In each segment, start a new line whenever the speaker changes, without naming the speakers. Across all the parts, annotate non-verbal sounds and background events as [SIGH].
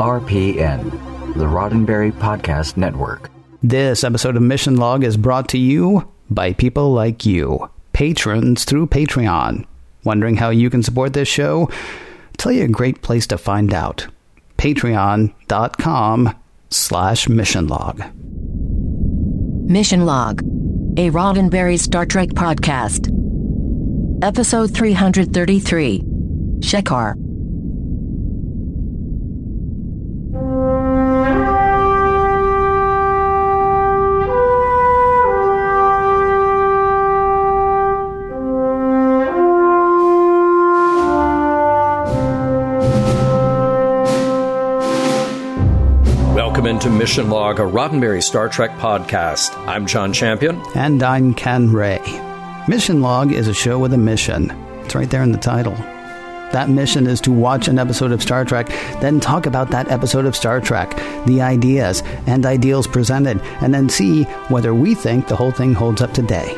RPN, the Roddenberry Podcast Network.
This episode of Mission Log is brought to you by people like you, patrons through Patreon. Wondering how you can support this show? I'll tell you a great place to find out. Patreon.com slash Mission Log.
Mission Log, a Roddenberry Star Trek podcast. Episode 333
Shakaar. Into Mission Log, a Roddenberry Star Trek podcast. I'm John Champion.
And I'm Ken Ray. Mission Log is a show with a mission. It's right there in the title. That mission is to watch an episode of Star Trek, then talk about that episode of Star Trek, the ideas and ideals presented, and then see whether we think the whole thing holds up today.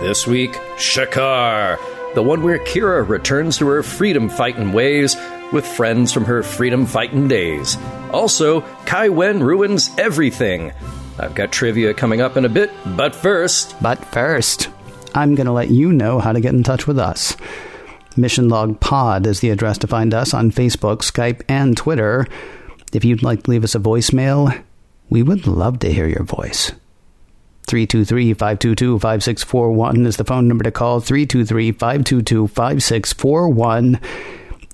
This week, Shakaar, the one where Kira returns to her freedom fighting ways with friends from her freedom fighting days. Also, Kai Winn ruins everything. I've got trivia coming up in a bit, but first.
But first, I'm going to let you know how to get in touch with us. Mission Log Pod is the address to find us on Facebook, Skype, and Twitter. If you'd like to leave us a voicemail, we would love to hear your voice. 323 522 5641 is the phone number to call. 323 522 5641.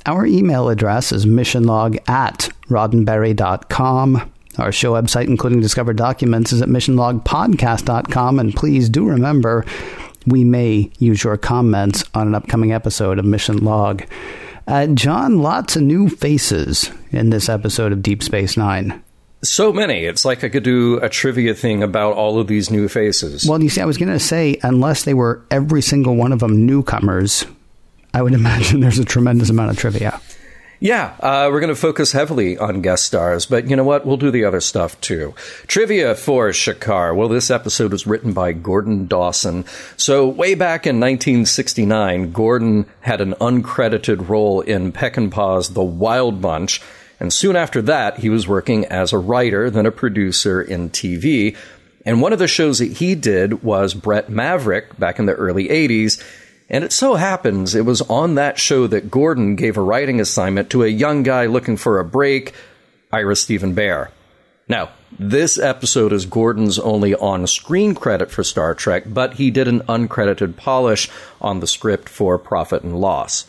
Our email address is missionlog at roddenberry.com. Our show website, including discovered documents, is at missionlogpodcast.com. And please do remember, we may use your comments on an upcoming episode of Mission Log. Uh, John, lots of new faces in this episode of Deep Space Nine.
So many. It's like I could do a trivia thing about all of these new faces.
Well, you see, I was going to say, unless they were every single one of them newcomers, I would [LAUGHS] imagine there's a tremendous amount of trivia.
Yeah, uh, we're going to focus heavily on guest stars, but you know what? We'll do the other stuff too. Trivia for Shakaar. Well, this episode was written by Gordon Dawson. So, way back in 1969, Gordon had an uncredited role in Peckinpah's The Wild Bunch, and soon after that, he was working as a writer, then a producer in TV. And one of the shows that he did was Brett Maverick back in the early 80s. And it so happens it was on that show that Gordon gave a writing assignment to a young guy looking for a break, Ira Stephen Behr. Now, this episode is Gordon's only on screen credit for Star Trek, but he did an uncredited polish on the script for Profit and Loss.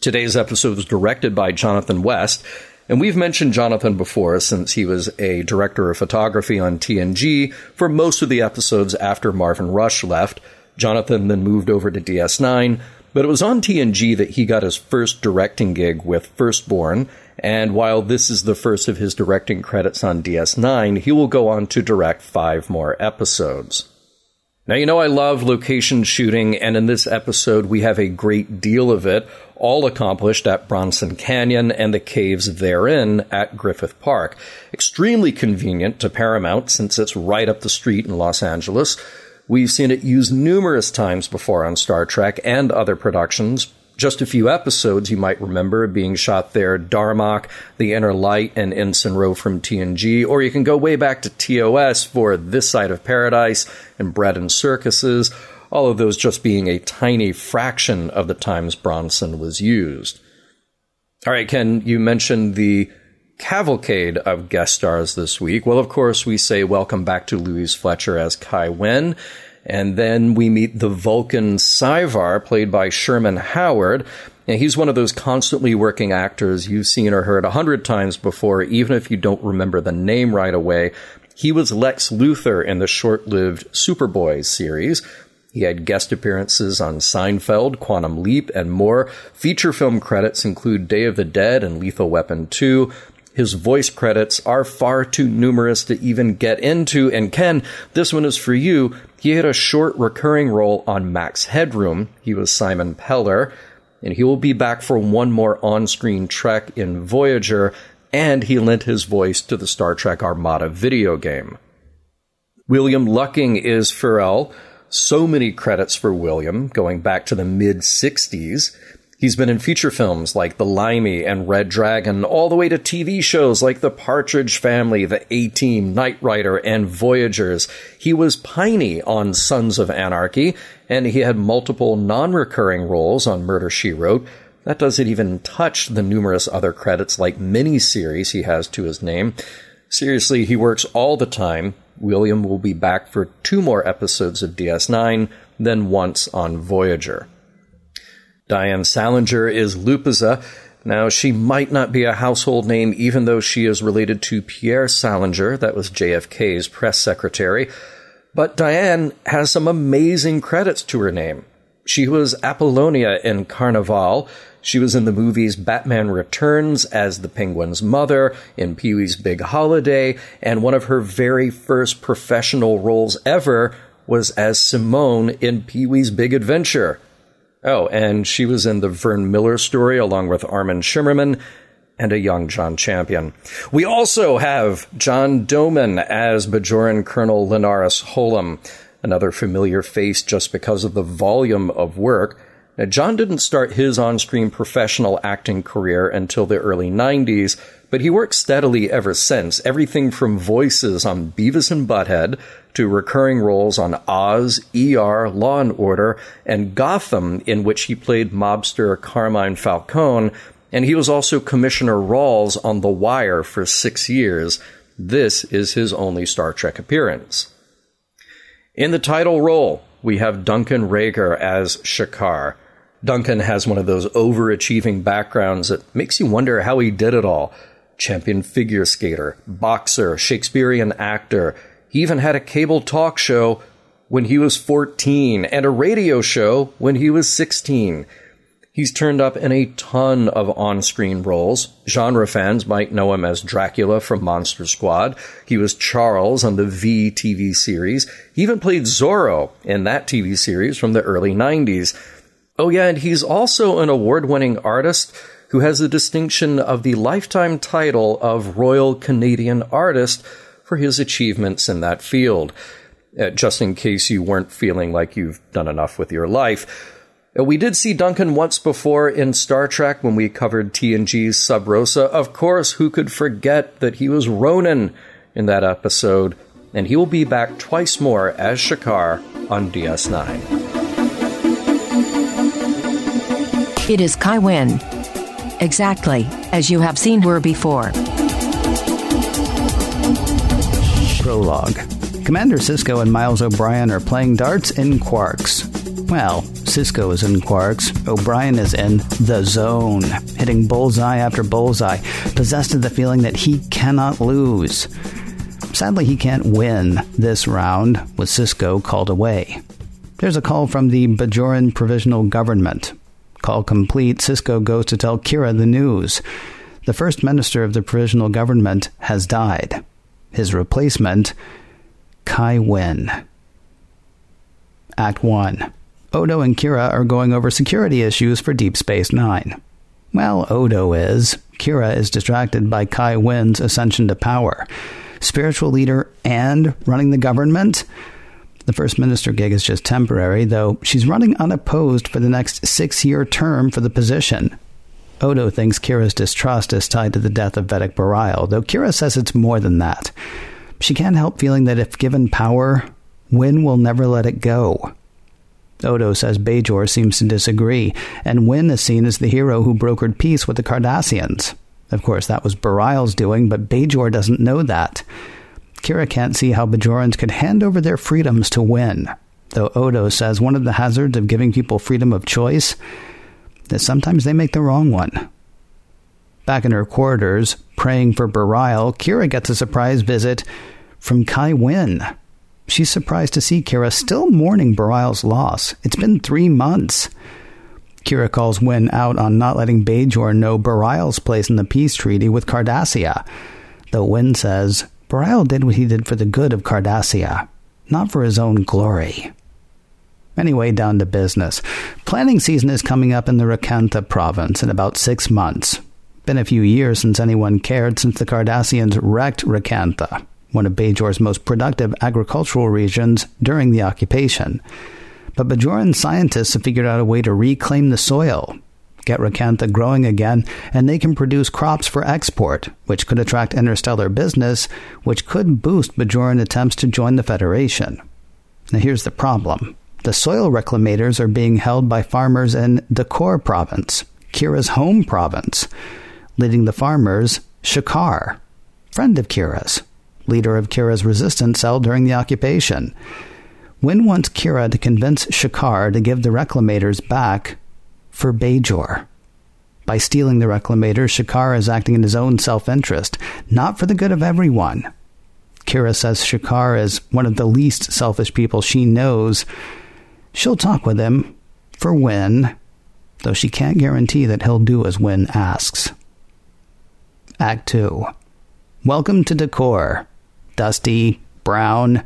Today's episode was directed by Jonathan West, and we've mentioned Jonathan before since he was a director of photography on TNG for most of the episodes after Marvin Rush left. Jonathan then moved over to DS9, but it was on TNG that he got his first directing gig with Firstborn, and while this is the first of his directing credits on DS9, he will go on to direct five more episodes. Now, you know, I love location shooting, and in this episode, we have a great deal of it, all accomplished at Bronson Canyon and the caves therein at Griffith Park. Extremely convenient to Paramount since it's right up the street in Los Angeles. We've seen it used numerous times before on Star Trek and other productions. Just a few episodes you might remember being shot there Darmok, The Inner Light, and Ensign Ro from TNG, or you can go way back to TOS for This Side of Paradise and Bread and Circuses, all of those just being a tiny fraction of the times Bronson was used. All right, Ken, you mentioned the cavalcade of guest stars this week. Well, of course, we say welcome back to Louise Fletcher as Kai Winn. And then we meet the Vulcan Syvar, played by Sherman Howard. And he's one of those constantly working actors you've seen or heard a hundred times before, even if you don't remember the name right away. He was Lex Luthor in the short lived Superboy series. He had guest appearances on Seinfeld, Quantum Leap, and more. Feature film credits include Day of the Dead and Lethal Weapon 2. His voice credits are far too numerous to even get into. And Ken, this one is for you. He had a short recurring role on Max Headroom. He was Simon Peller. And he will be back for one more on screen trek in Voyager. And he lent his voice to the Star Trek Armada video game. William Lucking is Pharrell. So many credits for William, going back to the mid 60s. He's been in feature films like The Limey and Red Dragon, all the way to TV shows like The Partridge Family, The A Team, Knight Rider, and Voyagers. He was Piney on Sons of Anarchy, and he had multiple non recurring roles on Murder She Wrote. That doesn't even touch the numerous other credits like miniseries he has to his name. Seriously, he works all the time. William will be back for two more episodes of DS9, then once on Voyager. Diane Salinger is Lupaza. Now, she might not be a household name, even though she is related to Pierre Salinger, that was JFK's press secretary. But Diane has some amazing credits to her name. She was Apollonia in Carnival. She was in the movies Batman Returns as the Penguin's mother, in Pee Wee's Big Holiday, and one of her very first professional roles ever was as Simone in Pee Wee's Big Adventure. Oh, and she was in the Vern Miller story along with Armin Shimerman and a young John Champion. We also have John Doman as Bajoran Colonel Lenaris Holem, another familiar face just because of the volume of work. Now, John didn't start his on screen professional acting career until the early 90s, but he worked steadily ever since. Everything from voices on Beavis and Butthead to recurring roles on Oz, ER, Law and Order, and Gotham, in which he played mobster Carmine Falcone, and he was also Commissioner Rawls on The Wire for six years. This is his only Star Trek appearance. In the title role, we have Duncan Regehr as Shakaar. Duncan has one of those overachieving backgrounds that makes you wonder how he did it all. Champion figure skater, boxer, Shakespearean actor. He even had a cable talk show when he was 14 and a radio show when he was 16. He's turned up in a ton of on screen roles. Genre fans might know him as Dracula from Monster Squad. He was Charles on the V TV series. He even played Zorro in that TV series from the early 90s. Oh, yeah, and he's also an award winning artist who has the distinction of the lifetime title of Royal Canadian Artist for his achievements in that field. Uh, just in case you weren't feeling like you've done enough with your life. Uh, we did see Duncan once before in Star Trek when we covered TNG's Sub Rosa. Of course, who could forget that he was Ronin in that episode? And he will be back twice more as Shakaar on DS9.
It is Kai Winn. Exactly, as you have seen her before.
Prologue Commander Sisko and Miles O'Brien are playing darts in Quarks. Well, Sisko is in Quarks, O'Brien is in the zone, hitting bullseye after bullseye, possessed of the feeling that he cannot lose. Sadly, he can't win this round, with Sisko called away. There's a call from the Bajoran Provisional Government. Call complete, Sisko goes to tell Kira the news. The first minister of the provisional government has died. His replacement, Kai Winn. Act 1. Odo and Kira are going over security issues for Deep Space Nine. Well, Odo is. Kira is distracted by Kai Winn's ascension to power. Spiritual leader and running the government? The First Minister gig is just temporary, though she's running unopposed for the next six year term for the position. Odo thinks Kira's distrust is tied to the death of Vedek Bareil, though Kira says it's more than that. She can't help feeling that if given power, Winn will never let it go. Odo says Bajor seems to disagree, and Winn is seen as the hero who brokered peace with the Cardassians. Of course, that was Bareil's doing, but Bajor doesn't know that. Kira can't see how Bajorans could hand over their freedoms to Winn, though Odo says one of the hazards of giving people freedom of choice is sometimes they make the wrong one. Back in her quarters, praying for Bareil, Kira gets a surprise visit from Kai Winn. She's surprised to see Kira still mourning Bareil's loss. It's been three months. Kira calls Winn out on not letting Bajor know Bareil's place in the peace treaty with Cardassia, though Winn says Bareil did what he did for the good of Cardassia, not for his own glory. Anyway, down to business. Planning season is coming up in the Rakantha province in about six months. Been a few years since anyone cared since the Cardassians wrecked Rakantha, one of Bajor's most productive agricultural regions during the occupation. But Bajoran scientists have figured out a way to reclaim the soil. get Rakantha growing again, and they can produce crops for export, which could attract interstellar business, which could boost Bajoran attempts to join the Federation. Now here's the problem. The soil reclamators are being held by farmers in Dakor province, Kira's home province. Leading the farmers, Shakaar, friend of Kira's, leader of Kira's resistance cell during the occupation. Winn wants Kira to convince Shakaar to give the reclamators back for Bajor. By stealing the reclamators, Shakaar is acting in his own self interest, not for the good of everyone. Kira says Shakaar is one of the least selfish people she knows. She'll talk with him for Winn, though she can't guarantee that he'll do as Winn asks. Act 2 Welcome to Dakor. Dusty, brown.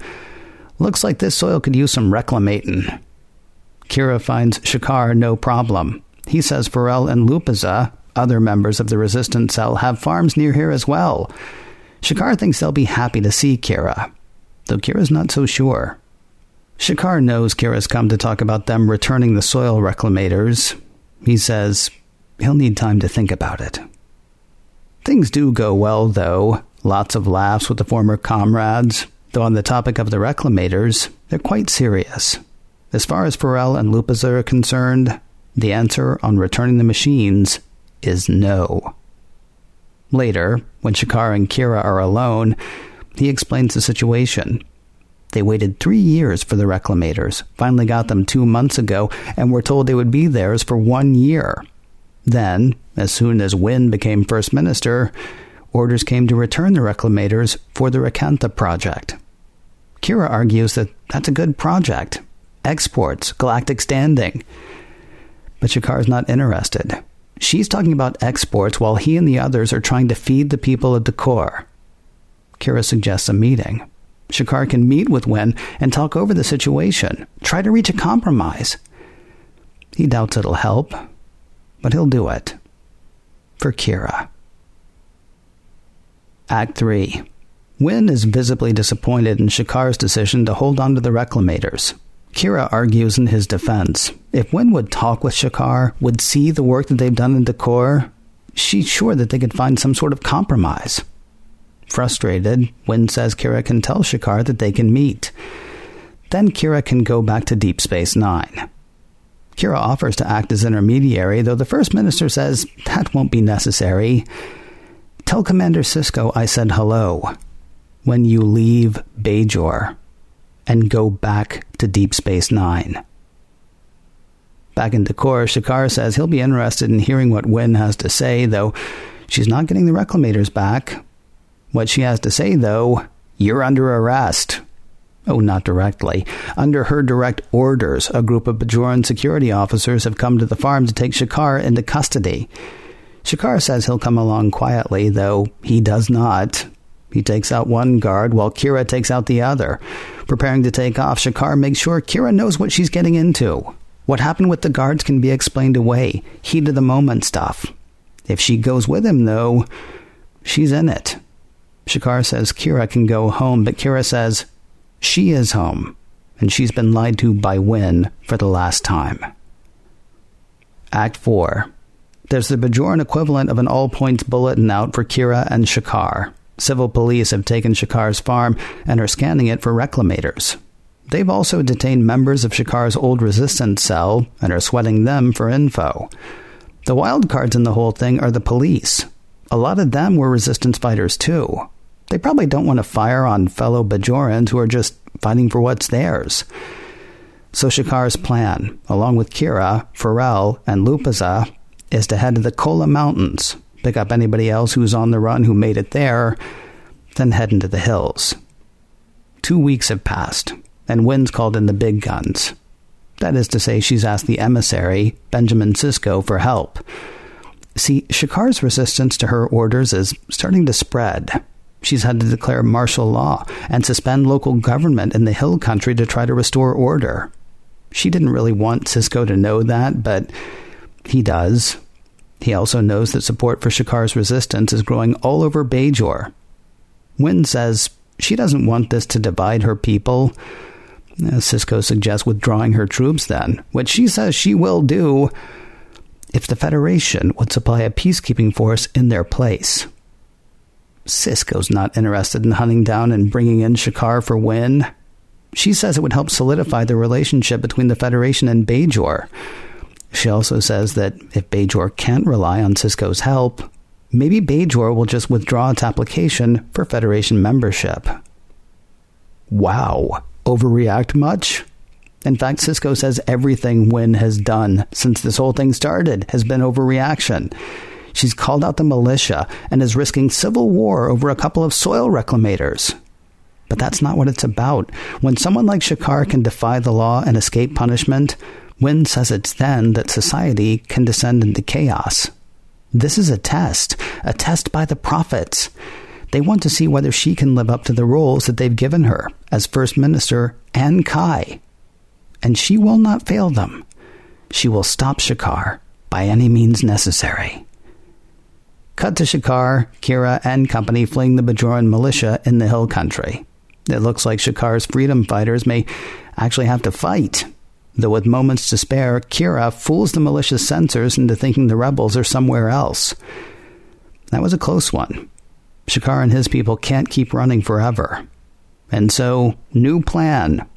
Looks like this soil could use some reclamating. Kira finds Shakaar no problem. He says Furel and Lupaza, other members of the resistance cell, have farms near here as well. Shakaar thinks they'll be happy to see Kira, though Kira's not so sure. Shakaar knows Kira's come to talk about them returning the soil reclamators. He says he'll need time to think about it. Things do go well, though. Lots of laughs with the former comrades, though on the topic of the reclamators, they're quite serious. As far as Furel and Lupus are concerned, the answer on returning the machines is no. Later, when Shakaar and Kira are alone, he explains the situation. They waited three years for the reclamators, finally got them two months ago, and were told they would be theirs for one year. Then, as soon as Winn became First Minister, orders came to return the reclamators for the Rakantha project. Kira argues that that's a good project. Exports, galactic standing. But Shakaar's not interested. She's talking about exports while he and the others are trying to feed the people of Dakor. Kira suggests a meeting. Shakaar can meet with Winn and talk over the situation, try to reach a compromise. He doubts it'll help, but he'll do it. For Kira. Act 3 Winn is visibly disappointed in Shakaar's decision to hold on to the reclamators. Kira argues in his defense. If Wynn would talk with Shakaar, would see the work that they've done in Dakor, she's sure that they could find some sort of compromise. Frustrated, Winn says Kira can tell Shakaar that they can meet. Then Kira can go back to Deep Space Nine. Kira offers to act as intermediary, though the First Minister says that won't be necessary. Tell Commander Sisko I said hello. When you leave Bajor and go back to Deep Space Nine. Back in Dakor, Shakaar says he'll be interested in hearing what Winn has to say, though she's not getting the reclamators back. What she has to say, though, you're under arrest. Oh, not directly. Under her direct orders, a group of Bajoran security officers have come to the farm to take Shakaar into custody. Shakaar says he'll come along quietly, though he does not. He takes out one guard while Kira takes out the other. Preparing to take off, Shakaar makes sure Kira knows what she's getting into. What happened with the guards can be explained away. Heat of the moment stuff. If she goes with him, though, she's in it. Shakaar says Kira can go home, but Kira says she is home, and she's been lied to by Winn for the last time. Act 4. There's the Bajoran equivalent of an all points bulletin out for Kira and Shakaar. Civil police have taken Shakaar's farm and are scanning it for reclamators. They've also detained members of Shakaar's old resistance cell and are sweating them for info. The wild cards in the whole thing are the police. A lot of them were resistance fighters too. They probably don't want to fire on fellow Bajorans who are just fighting for what's theirs. So Shakaar's plan, along with Kira, Furel, and Lupaza, is to head to the Kola Mountains pick up anybody else who's on the run who made it there, then head into the hills. Two weeks have passed, and Winn's called in the big guns. That is to say, she's asked the emissary, Benjamin Sisko, for help. See, Shakaar's resistance to her orders is starting to spread. She's had to declare martial law and suspend local government in the hill country to try to restore order. She didn't really want Sisko to know that, but he does. He also knows that support for Shakaar's resistance is growing all over Bajor. Winn says she doesn't want this to divide her people. Sisko suggests withdrawing her troops then, which she says she will do. if the Federation would supply a peacekeeping force in their place. Sisko's not interested in hunting down and bringing in Shakaar for Winn. She says it would help solidify the relationship between the Federation and Bajor. She also says that if Bajor can't rely on Sisko's help, maybe Bajor will just withdraw its application for Federation membership. Wow, overreact much? In fact, Sisko says everything Winn has done since this whole thing started has been overreaction. She's called out the militia and is risking civil war over a couple of soil reclamators. But that's not what it's about. When someone like Shakaar can defy the law and escape punishment, Winn says it's then that society can descend into chaos. This is a test, a test by the prophets. They want to see whether she can live up to the roles that they've given her as First Minister and Kai. And she will not fail them. She will stop Shakaar by any means necessary. Cut to Shakaar, Kira, and company fleeing the Bajoran militia in the hill country. It looks like Shakaar's freedom fighters may actually have to fight. Though with moments to spare, Kira fools the malicious sensors into thinking the rebels are somewhere else. That was a close one. Shakaar and his people can't keep running forever. And so, new plan.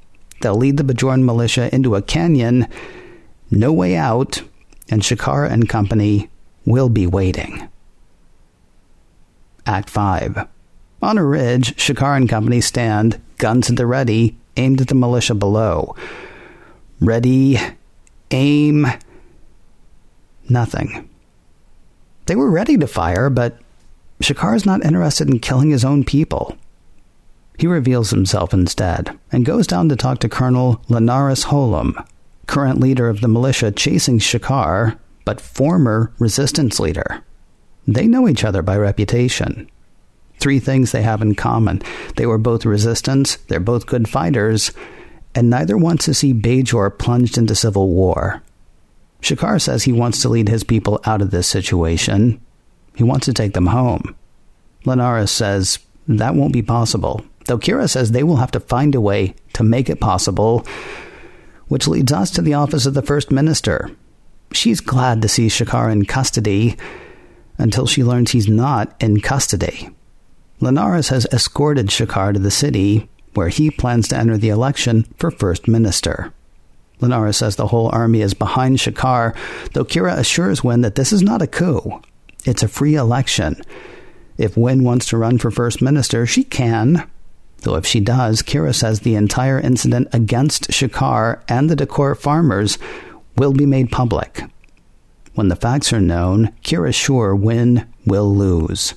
They'll lead the Bajoran militia into a canyon, no way out, and Shakaar and company will be waiting. Act 5 on a ridge, Shakaar and company stand, guns at the ready, aimed at the militia below. Ready, aim, nothing. They were ready to fire, but Shakaar is not interested in killing his own people. He reveals himself instead and goes down to talk to Colonel Lenaris Holem, current leader of the militia chasing Shakaar, but former resistance leader. They know each other by reputation three things they have in common. They were both resistance, they're both good fighters, and neither wants to see Bajor plunged into civil war. Shakaar says he wants to lead his people out of this situation. He wants to take them home. Lenaris says that won't be possible, though Kira says they will have to find a way to make it possible, which leads us to the office of the First Minister. She's glad to see Shakaar in custody until she learns he's not in custody. Lenaris has escorted Shakaar to the city, where he plans to enter the election for First Minister. Lenaris says the whole army is behind Shakaar, though Kira assures Winn that this is not a coup. It's a free election. If Winn wants to run for First Minister, she can. Though if she does, Kira says the entire incident against Shakaar and the Dakor farmers will be made public. When the facts are known, Kira's sure Winn will lose.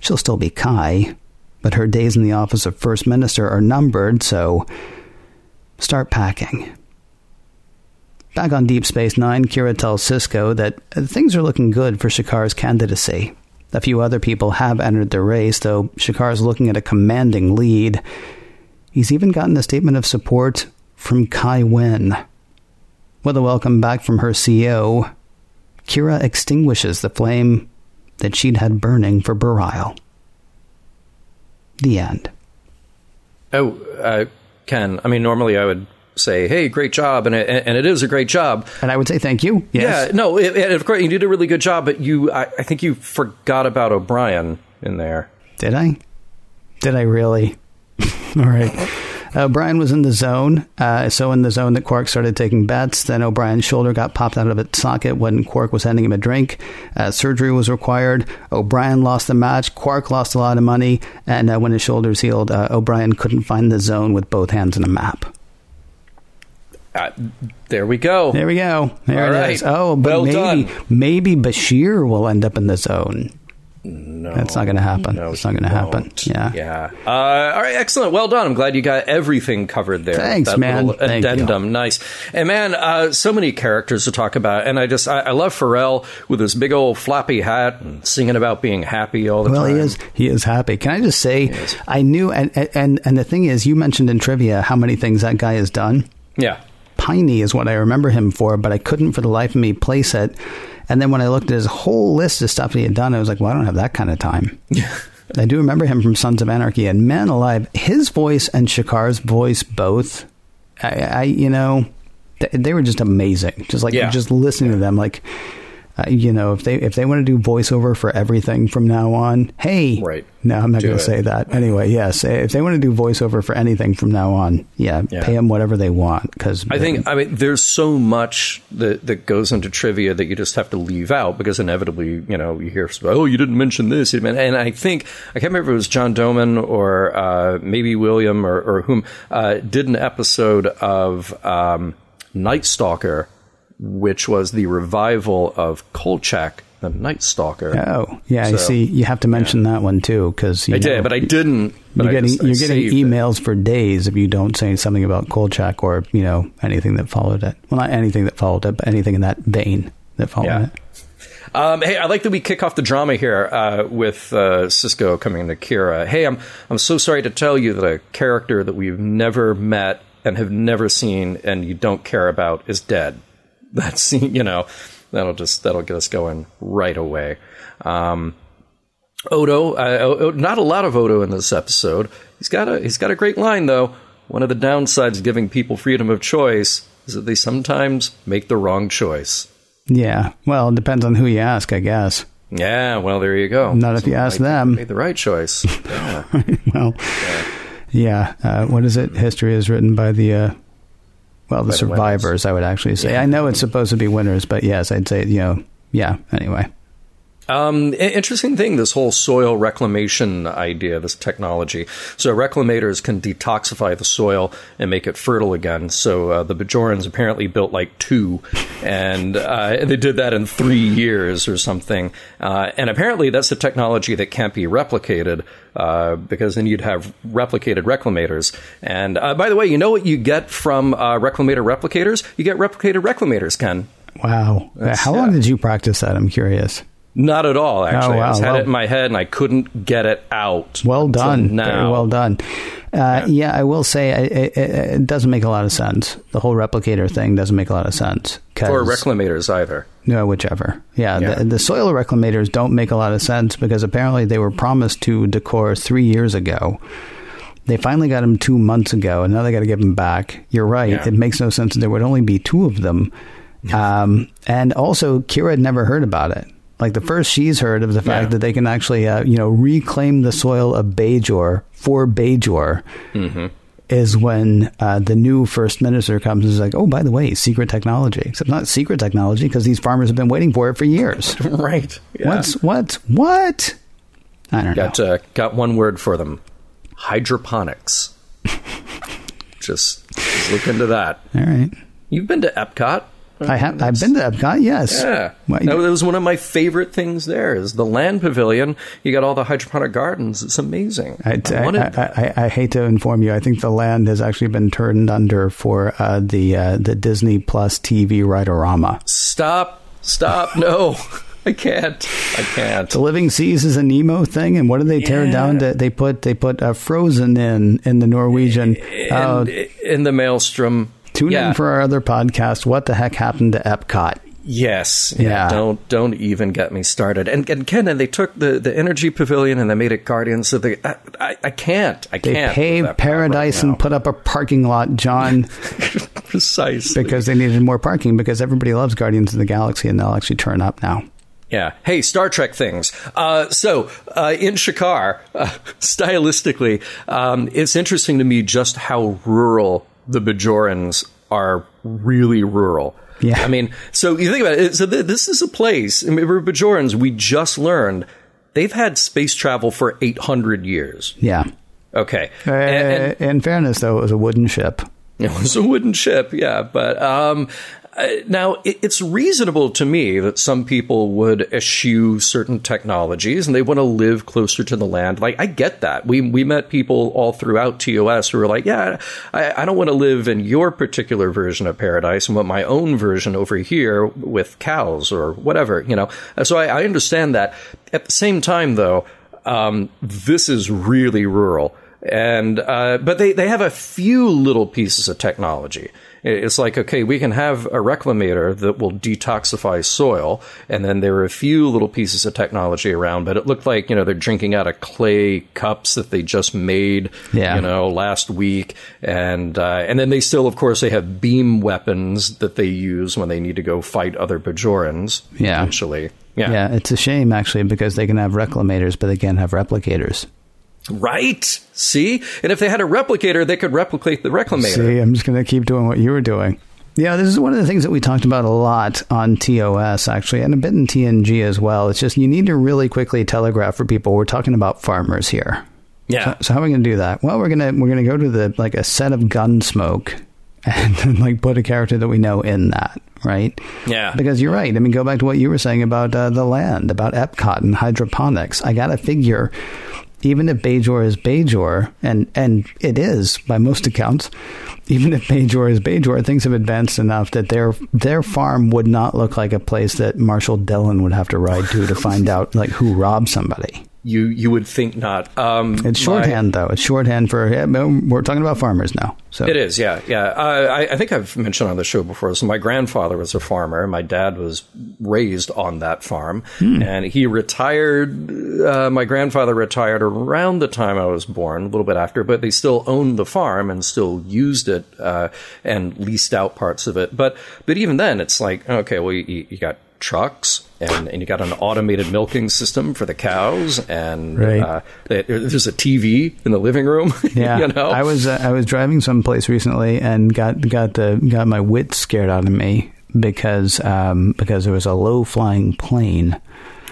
She'll still be Kai, but her days in the office of First Minister are numbered, so start packing. Back on Deep Space Nine, Kira tells Sisko that things are looking good for Shakaar's candidacy. A few other people have entered the race, though Shakaar's looking at a commanding lead. He's even gotten a statement of support from Kai Winn. With a welcome back from her CEO, Kira extinguishes the flame that she'd had burning for Bareil. The end.
Oh, uh, Ken, I mean, normally I would say, "Hey, great job," and it, and it is a great job.
And I would say thank you. Yes.
Yeah, no, it, of course you did a really good job, but you, I, I think you forgot about O'Brien in there.
Did I? Did I really? [LAUGHS] All right. O'Brien was in the zone, uh, so in the zone that Quark started taking bets. Then O'Brien's shoulder got popped out of its socket when Quark was handing him a drink. Uh, surgery was required. O'Brien lost the match. Quark lost a lot of money, and uh, when his shoulders healed, uh, O'Brien couldn't find the zone with both hands in a map.
Uh, there we go.
There we go. There
All
it
right.
is. Oh, but
Well
maybe
done.
maybe Bashir will end up in the zone.
No,
That's not going to happen.
No,
it's not going to happen. Yeah.
yeah. Uh, all right, excellent. Well done. I'm glad you got everything covered there.
Thanks,
that
man.
Little
Thank you.
addendum, nice. And man, uh, so many characters to talk about, and I just I, I love Pharrell with his big old floppy hat and singing about being happy all the
Well,
time.
Well, he is. He is happy. Can I just say. I knew, and, and and the thing is, you mentioned in trivia how many things that guy has done.
Yeah.
Piney is what I remember him for, but I couldn't for the life of me place it. And then when I looked at his whole list of stuff he had done, I was like, well, I don't have that kind of time. [LAUGHS] I do remember him from Sons of Anarchy, and man alive, his voice and Shakaar's voice both, I, I you know, They, they were just amazing. Just like
Yeah.
just listening to them, like uh, you know, if they if they want to do voiceover for everything from now on, hey,
Right.
No, I'm not going to say that. Anyway, yes, if they want to do voiceover for anything from now on, yeah,
Yeah.
pay them whatever they want because
I think I mean there's so much that that goes into trivia that you just have to leave out because inevitably you know you hear oh you didn't mention this you didn't men-" and I think I can't remember if it was John Doman or uh, maybe William or, or whom uh, did an episode of um, Night Stalker, which was the revival of Kolchak the Night Stalker.
Oh, yeah. you see, you have to mention that one too because
I did, but I didn't. But
You're
I
getting
just- I
you're getting
saved it.
emails for days if you don't say something about Kolchak or you know anything that followed it. Well, not anything that followed it, but anything in that vein that followed
Yeah.
it.
Um, hey, I'd like that we kick off the drama here uh, with uh, Sisko coming to Kira. Hey, I'm I'm so sorry to tell you that a character that we've never met and have never seen and you don't care about is dead. That's you know that'll just that'll get us going right away. Um, Odo, uh, not a lot of Odo in this episode. He's got a he's got a great line though. One of the downsides of giving people freedom of choice is that they sometimes make the wrong choice.
Yeah. Well, it depends on who you ask, I guess.
Yeah, well, there you go.
Not if you ask them.
Made the right choice. [LAUGHS] Yeah.
well, yeah. Uh, what is it? History is written by the uh, well, the survivors. I would actually say. I know it's supposed to be winners, but yes, I'd say you know, yeah. Anyway,
Um, interesting thing, this whole soil reclamation idea, this technology. So reclamators can detoxify the soil and make it fertile again. So uh, the Bajorans apparently built like two, and uh, they did that in three years or something. Uh, and apparently that's a technology that can't be replicated uh, because then you'd have replicated reclamators. And uh, by the way, you know what you get from uh, reclamator replicators? You get replicated reclamators, Ken.
wow. How long
yeah.
did you practice that? I'm curious.
Not at all, actually.
Oh, wow.
I just had
Well-
it in my head and I couldn't get it out.
Well done.
Now.
Very well done. Uh, yeah. I will say it, it, it doesn't make a lot of sense. The whole replicator thing doesn't make a lot of sense.
Or reclamators either.
No, whichever. Yeah,
Yeah.
The, the soil reclamators don't make a lot of sense because apparently they were promised to Dakor three years ago. They finally got them two months ago, and now they got to give them back. You're right.
Yeah.
It makes no sense there would only be two of them. Um, and also, Kira had never heard about it. Like the first she's heard of the fact
Yeah.
that they can actually, uh, you know, reclaim the soil of Bajor for Bajor.
Mm-hmm.
Is when uh, the new first minister comes and is like, oh, by the way, secret technology. Except not secret technology because these farmers have been waiting for it for years. [LAUGHS]
right. Yeah.
What's what? What? I don't
got
know.
uh, got one word for them: hydroponics. [LAUGHS] just, just look into that.
All right.
You've been to Epcot.
I have. I've been to Epcot. Yes.
Yeah,
Well,
that was one of my favorite things. There is the land pavilion. You got all the hydroponic gardens. It's amazing.
I, I, I, I, I hate to inform you. I think the land has actually been turned under for uh, the uh, the Disney Plus TV Riderama.
stop, stop! No, [LAUGHS] I can't. I can't.
The Living Seas is a Nemo thing, and what did they tear
Yeah.
down? To, they put they put uh, Frozen in in the Norwegian.
And in the maelstrom.
Tune
yeah.
in for our other podcast. What the heck happened to Epcot?
Yes.
Yeah.
Don't don't even get me started. And and Ken, and they took the, the energy pavilion and they made it Guardians. So they, I, I, I can't. I
They
can't. with
paved paradise
property
and put up a parking lot, John, [LAUGHS]
precisely
because they needed more parking because everybody loves Guardians of the Galaxy, and they'll actually turn up now.
Yeah. Hey, Star Trek things. Uh, so, uh, in Shakaar, uh, [LAUGHS] stylistically, um, it's interesting to me just how rural the Bajorans are. Really rural.
Yeah.
I mean, so you think about it. So th- this is a place. I mean, we're Bajorans. We just learned they've had space travel for eight hundred years.
Yeah.
Okay.
Uh,
And- and-
in fairness, though, it was a wooden ship.
it was a wooden ship, yeah. But um, now it, it's reasonable to me that some people would eschew certain technologies and they want to live closer to the land. Like I get that. We we met people all throughout TOS who were like, yeah, I, I don't want to live in your particular version of paradise. and want my own version over here with cows or whatever, you know. Uh, So I, I understand that. At the same time, though, um, this is really rural. and uh, but they they have a few little pieces of technology. It's like, okay, we can have a reclamator that will detoxify soil, and then there are a few little pieces of technology around, but it looked like, you know, they're drinking out of clay cups that they just made,
Yeah.
you know, last week. And, uh, and then they still, of course, they have beam weapons that they use when they need to go fight other Bajorans,
Yeah.
potentially. Yeah.
Yeah, it's a shame actually because they can have reclamators, but they can't have replicators.
Right? See? And if they had a replicator, they could replicate the reclamator.
See, I'm just going to keep doing what you were doing. Yeah, this is one of the things that we talked about a lot on TOS, actually, and a bit in TNG as well. It's just you need to really quickly telegraph for people. We're talking about farmers here.
Yeah.
So how are we going to do that? Well, we're gonna we're gonna go to the like a set of Gunsmoke, [LAUGHS] and like put a character that we know in that, right?
Yeah.
Because you're right. I mean, go back to what you were saying about uh, the land, about Epcot and hydroponics. I got to figure, even if Bajor is Bajor, and and it is by most accounts, even if Bajor is Bajor, things have advanced enough that their their farm would not look like a place that Marshall Dillon would have to ride to to find out like who robbed somebody.
You you would think not. Um,
It's
my-
shorthand though. It's shorthand for yeah, we're talking about farmers now. So
It is, yeah, yeah. Uh, I, I think I've mentioned on the show before. So my grandfather was a farmer. My dad was raised on that farm, and he retired. Uh, my grandfather retired around the time I was born, a little bit after, but they still owned the farm and still used it uh, and leased out parts of it. But but even then, it's like okay, well, you, you got trucks and, and you got an automated milking system for the cows and
Right.
uh, there's a TV in the living room. [LAUGHS]
Yeah,
you know,
I was uh, I was driving someplace recently and got got the got my wits scared out of me because um, because there was a low flying plane.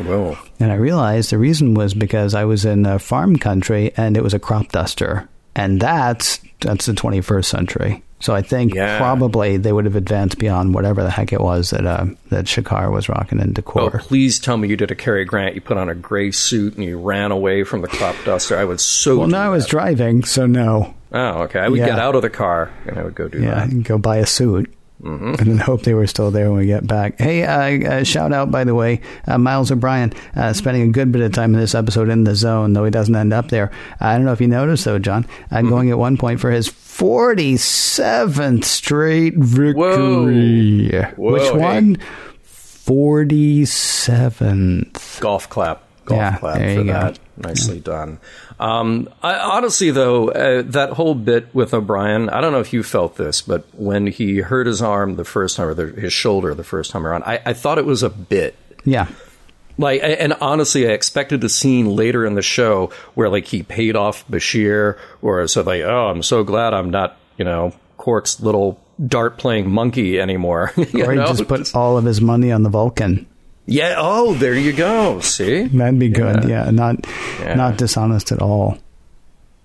Whoa.
And I realized the reason was because I was in a farm country and it was a crop duster, and that's that's the 21st century. So I think
Yeah.
probably they would have advanced beyond whatever the heck it was that uh, that Shakaar was rocking in
Dakor.
Oh,
please tell me you did a Cary Grant. You put on a gray suit and you ran away from the crop duster. I was so.
well, no, I was driving, so no.
Oh, okay. I would
Yeah.
get out of the car and I would go do
Yeah,
that.
and go buy a suit. And then [LAUGHS] hope they were still there when we get back. Hey, uh, uh, shout out, by the way, uh, Miles O'Brien, uh, spending a good bit of time in this episode in the zone, though he doesn't end up there. I don't know if you noticed, though, John, uh, going at one point for his 47th straight victory.
Whoa,
Which
hey.
one? 47th.
Golf clap. Golf
Yeah,
clap for
you go.
that. Nicely done. Um, I, honestly, though, uh, that whole bit with O'Brien, I don't know if you felt this, but when he hurt his arm the first time, or the, his shoulder the first time around, I, I thought it was a bit.
Yeah.
Like, and honestly, I expected a scene later in the show where, like, he paid off Bashir, or said, like, "Oh, I'm so glad I'm not, you know, Quark's little dart playing monkey anymore." [LAUGHS]
Or he
know?
just put all of his money on the Vulcan.
yeah. Oh, there you go. See,
That'd be good. Yeah, not
Yeah.
not dishonest at all.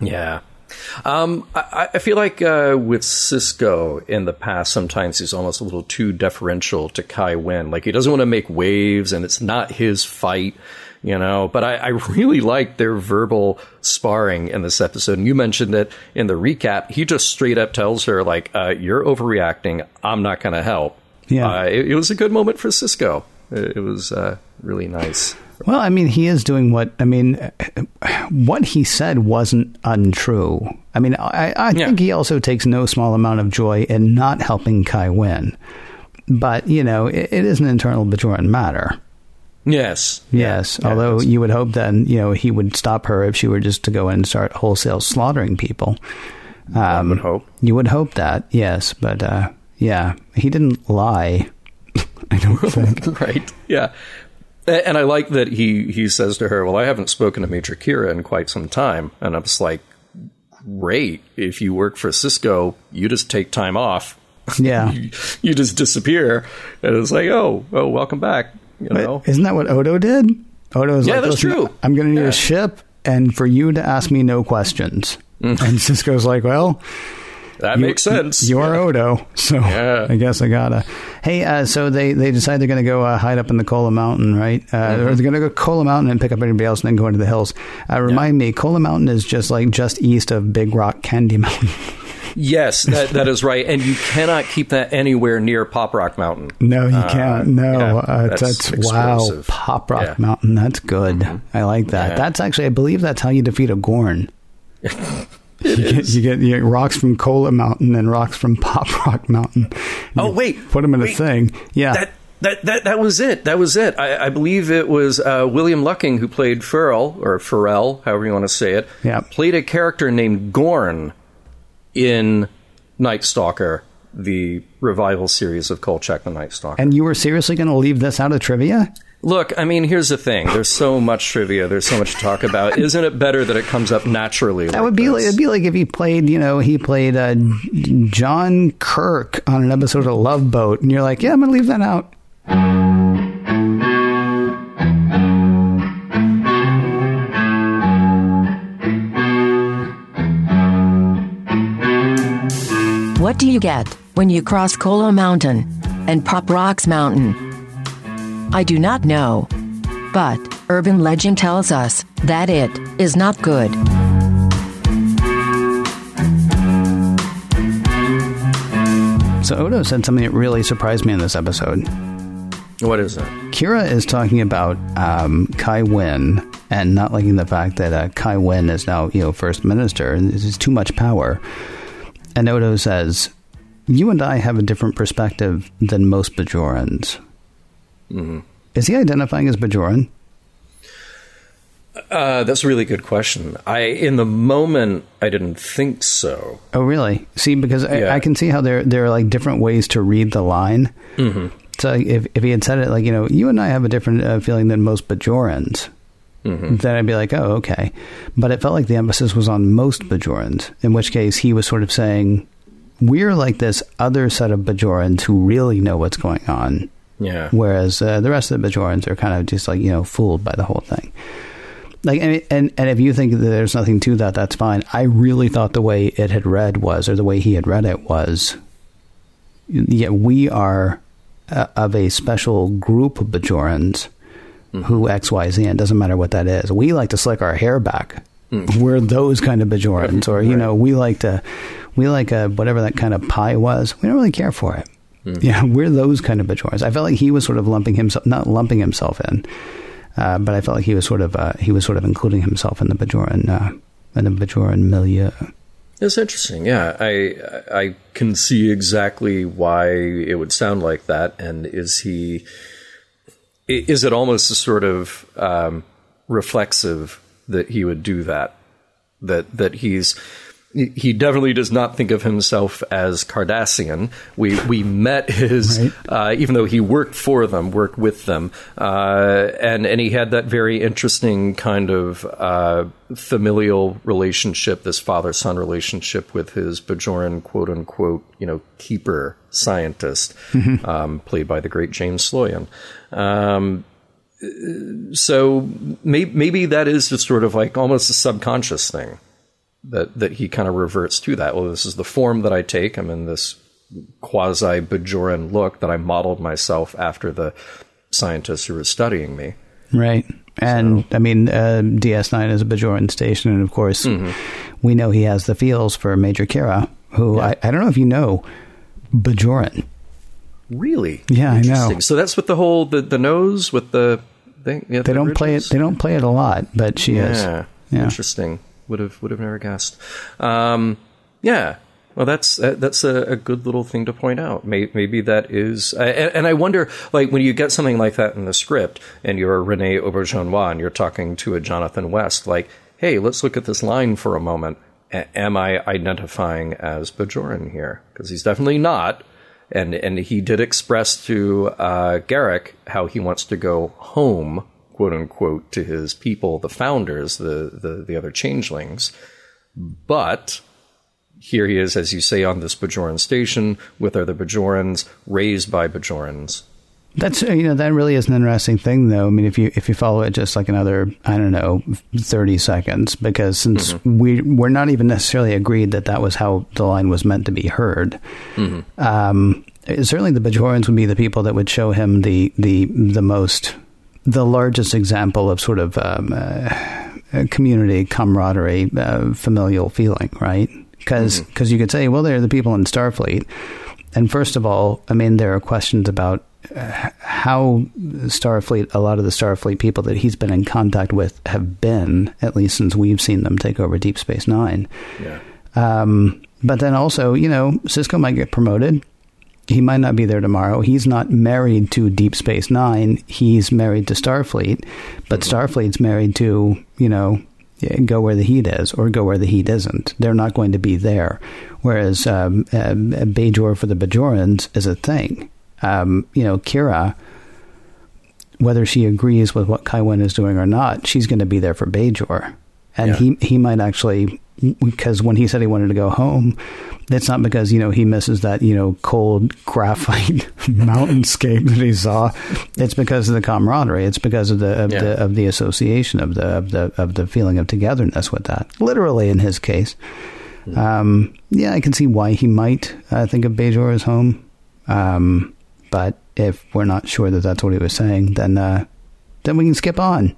yeah. Um, I, I feel like uh, with Sisko in the past, sometimes he's almost a little too deferential to Kai Winn. Like he doesn't want to make waves, and it's not his fight, you know. But I, I really like their verbal sparring in this episode. And you mentioned it in the recap. He just straight up tells her, like, uh, "You're overreacting. I'm not going to help."
Yeah.
uh, it, it was a good moment for Sisko. It, it was uh, really nice.
Well, I mean, he is doing what I mean. What he said wasn't untrue. I mean, I, I
Yeah.
think he also takes no small amount of joy in not helping Kai Winn. But you know, it, it is an internal Bajoran matter.
Yes.
Yes,
Yeah,
although
that's-
you would hope then you know he would stop her if she were just to go in and start wholesale slaughtering people.
I would hope.
You would hope that, yes, but uh, yeah, he didn't lie. [LAUGHS] I don't [LAUGHS] think.
right. Yeah. And I like that he he says to her, "Well, I haven't spoken to Major Kira in quite some time," and I'm just like, "Great! If you work for Sisko, you just take time off.
Yeah. [LAUGHS]
you, you just disappear." And it's like, "Oh, oh, welcome back." You know.
Isn't that what Odo did? Odo was
Yeah,
like,
that's true.
I'm going to need
Yeah.
a ship, and for you to ask me no questions."
Mm.
And Sisko's like, "Well,
that
you-
makes sense.
You are Odo, so
Yeah.
I guess I gotta." Hey, uh, so they they decide they're going to go uh, hide up in the Kola Mountain, right? Uh,
Mm-hmm.
Or they're going to go Kola Mountain and pick up everybody else, and then go into the hills. Uh, remind me, Kola Mountain is just like just east of Big Rock Candy Mountain. [LAUGHS]
Yes, that that is right, and you cannot keep that anywhere near Pop Rock Mountain.
No, you
Uh,
can't. No,
yeah,
uh,
that's
that's, wow. Pop Rock
Yeah. Mm-hmm.
Mountain. That's good. I like that.
Yeah.
That's actually, I believe, that's how you defeat a Gorn. [LAUGHS] you, get, you, get, you get rocks from Cola Mountain and rocks from [LAUGHS] Pop Rock Mountain.
Oh wait,
put them in
wait,
a thing. Yeah,
that that that that was it. That was it. I, I believe it was uh, William Lucking who played Pharrell or Pharrell, however you want to say it.
Yeah.
played a character named Gorn in Night Stalker, the revival series of Kolchak the Night Stalker.
and you were seriously going to leave this out of trivia?
Look, I mean, here's the thing. There's so much trivia. There's so much to talk about. Isn't it better that it comes up naturally?
That would be like, it'd be like if he played, you know, he played uh, John Kirk on an episode of Love Boat, and you're like, yeah, I'm going to leave that out.
What do you get when you cross Cola Mountain and Pop Rocks Mountain? I do not know, but urban legend tells us that it is not good.
So Odo said something that really surprised me in this episode.
What is it?
Kira is talking about um, Kai Winn and not liking the fact that uh, Kai Winn is now, you know, first minister and this is too much power. And Odo says, "You and I have a different perspective than most Bajorans."
Mm-hmm.
Is he identifying as Bajoran?
Uh, that's a really good question. I, in the moment, I didn't think so.
Oh, really? See, because
Yeah.
I, I can see how there there are like different ways to read the line.
Mm-hmm.
So if if he had said it like you know, you and I have a different uh, feeling than most Bajorans, then I'd be like, oh, okay. But it felt like the emphasis was on most Bajorans, in which case he was sort of saying, we're like this other set of Bajorans who really know what's going on,
Yeah.
whereas uh, the rest of the Bajorans are kind of just like you know fooled by the whole thing. Like and, and and if you think that there's nothing to that, that's fine. I really thought the way it had read was, or the way he had read it was, yeah, we are uh, of a special group of Bajorans who X Y Z, and doesn't matter what that is. We like to slick our hair back. We're those kind of Bajorans, [LAUGHS] or you know, we like to, we like a, whatever that kind of pie was. We don't really care for it. Yeah, [LAUGHS] we're those kind of Bajorans. I felt like he was sort of lumping himself, not lumping himself in, uh, but I felt like he was sort of, uh, he was sort of including himself in the Bajoran, uh, in the Bajoran milieu.
It's interesting. Yeah, I I can see exactly why it would sound like that. And is he? Is it almost a sort of um, reflexive that he would do that? That that he's he definitely does not think of himself as Cardassian. We we met his,
Right.
uh, even though he worked for them, worked with them, uh, and and he had that very interesting kind of uh, familial relationship, this father son relationship with his Bajoran quote unquote you know keeper scientist, um, played by the great James Sloyan. Um, so maybe, maybe that is just sort of like almost a subconscious thing that that he kind of reverts to that. Well, this is the form that I take. I'm in this quasi Bajoran look that I modeled myself after the scientists who were studying me.
Right. And I mean, uh, DS9 is a Bajoran station, and of course,
Mm-hmm.
we know he has the feels for Major Kira, who I, I don't know if you know, Bajoran.
Really?
Yeah, I know.
So that's with the whole the, the nose with the thing. Yeah,
They
the
don't play it. They don't play it a lot, but she is.
Yeah.
Yeah.
Interesting. Would have would have never guessed. Um, yeah. Well, that's uh, that's a, a good little thing to point out. Maybe, maybe that is, and, and I wonder, like when you get something like that in the script, and you're Rene Auberjonois, and you're talking to a Jonathan West, like, hey, let's look at this line for a moment. A- am I identifying as Bajoran here? Because he's definitely not. And and he did express to uh, Garak how he wants to go home, quote unquote, to his people, the founders, the the, the other changelings. But here he is, as you say, on this Bajoran station with other Bajorans, raised by Bajorans.
That's you know that really is an interesting thing, though. I mean, if you if you follow it just like another I don't know thirty seconds, because since we we're not even necessarily agreed that that was how the line was meant to be heard. Um, certainly, the Bajorans would be the people that would show him the the the most the largest example of sort of um, uh, community camaraderie, uh, familial feeling, right? Because you could say, well, they're the people in Starfleet and first of all, I mean, there are questions about uh, how Starfleet, a lot of the Starfleet people that he's been in contact with have been, at least since we've seen them take over Deep Space Nine.
Yeah.
Um, but then also, you know, Sisko might get promoted. He might not be there tomorrow. He's not married to Deep Space Nine. He's married to Starfleet, but Starfleet's married to, you know, go where the heat is or go where the heat isn't. They're not going to be there. Whereas um, uh, Bajor for the Bajorans is a thing. Um, you know, Kira, whether she agrees with what Kai Winn is doing or not, she's going to be there for Bajor. And
Yeah.
he he might actually because when he said he wanted to go home, it's not because you know he misses that you know cold graphite [LAUGHS] mountainscape that he saw. It's because of the camaraderie. It's because of the of
Yeah.
the of the association of the of the of the feeling of togetherness with that. Literally, in his case, um, yeah, I can see why he might uh, think of Bajor as home. Um, but if we're not sure that that's what he was saying, then uh, then we can skip on.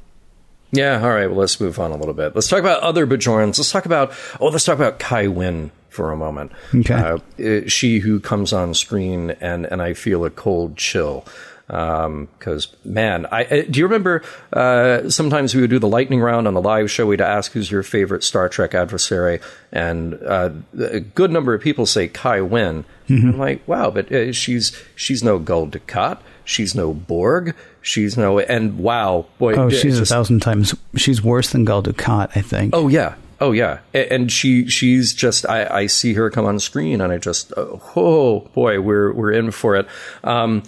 Yeah, all right, well, let's move on a little bit. Let's talk about other Bajorans. Let's talk about, oh, let's talk about Kai Winn for a moment.
Okay.
Uh, she who comes on screen and, and I feel a cold chill. Because, man, I, uh, do you remember uh, sometimes we would do the lightning round on the live show? We'd ask who's your favorite Star Trek adversary, and uh, a good number of people say Kai Winn. I'm like, wow, but uh, she's she's no Gul Dukat. She's no Borg. She's no, and wow, boy,
Oh, she's
just-
a thousand times. She's worse than Gul Dukat, I think.
Oh yeah, oh yeah, and she she's just I, I see her come on screen and I just oh, oh boy we're we're in for it. Um,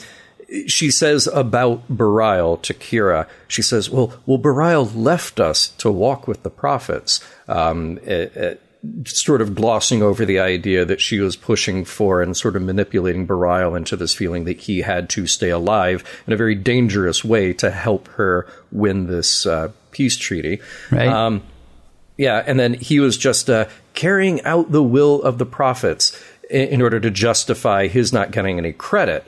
she says about Bareil to Kira. She says, "Well, well, Bareil left us to walk with the prophets." Um, it- it- sort of glossing over the idea that she was pushing for and sort of manipulating Bareil into this feeling that he had to stay alive in a very dangerous way to help her win this uh, peace treaty.
Right.
Um, yeah, and then he was just uh, carrying out the will of the prophets in, in order to justify his not getting any credit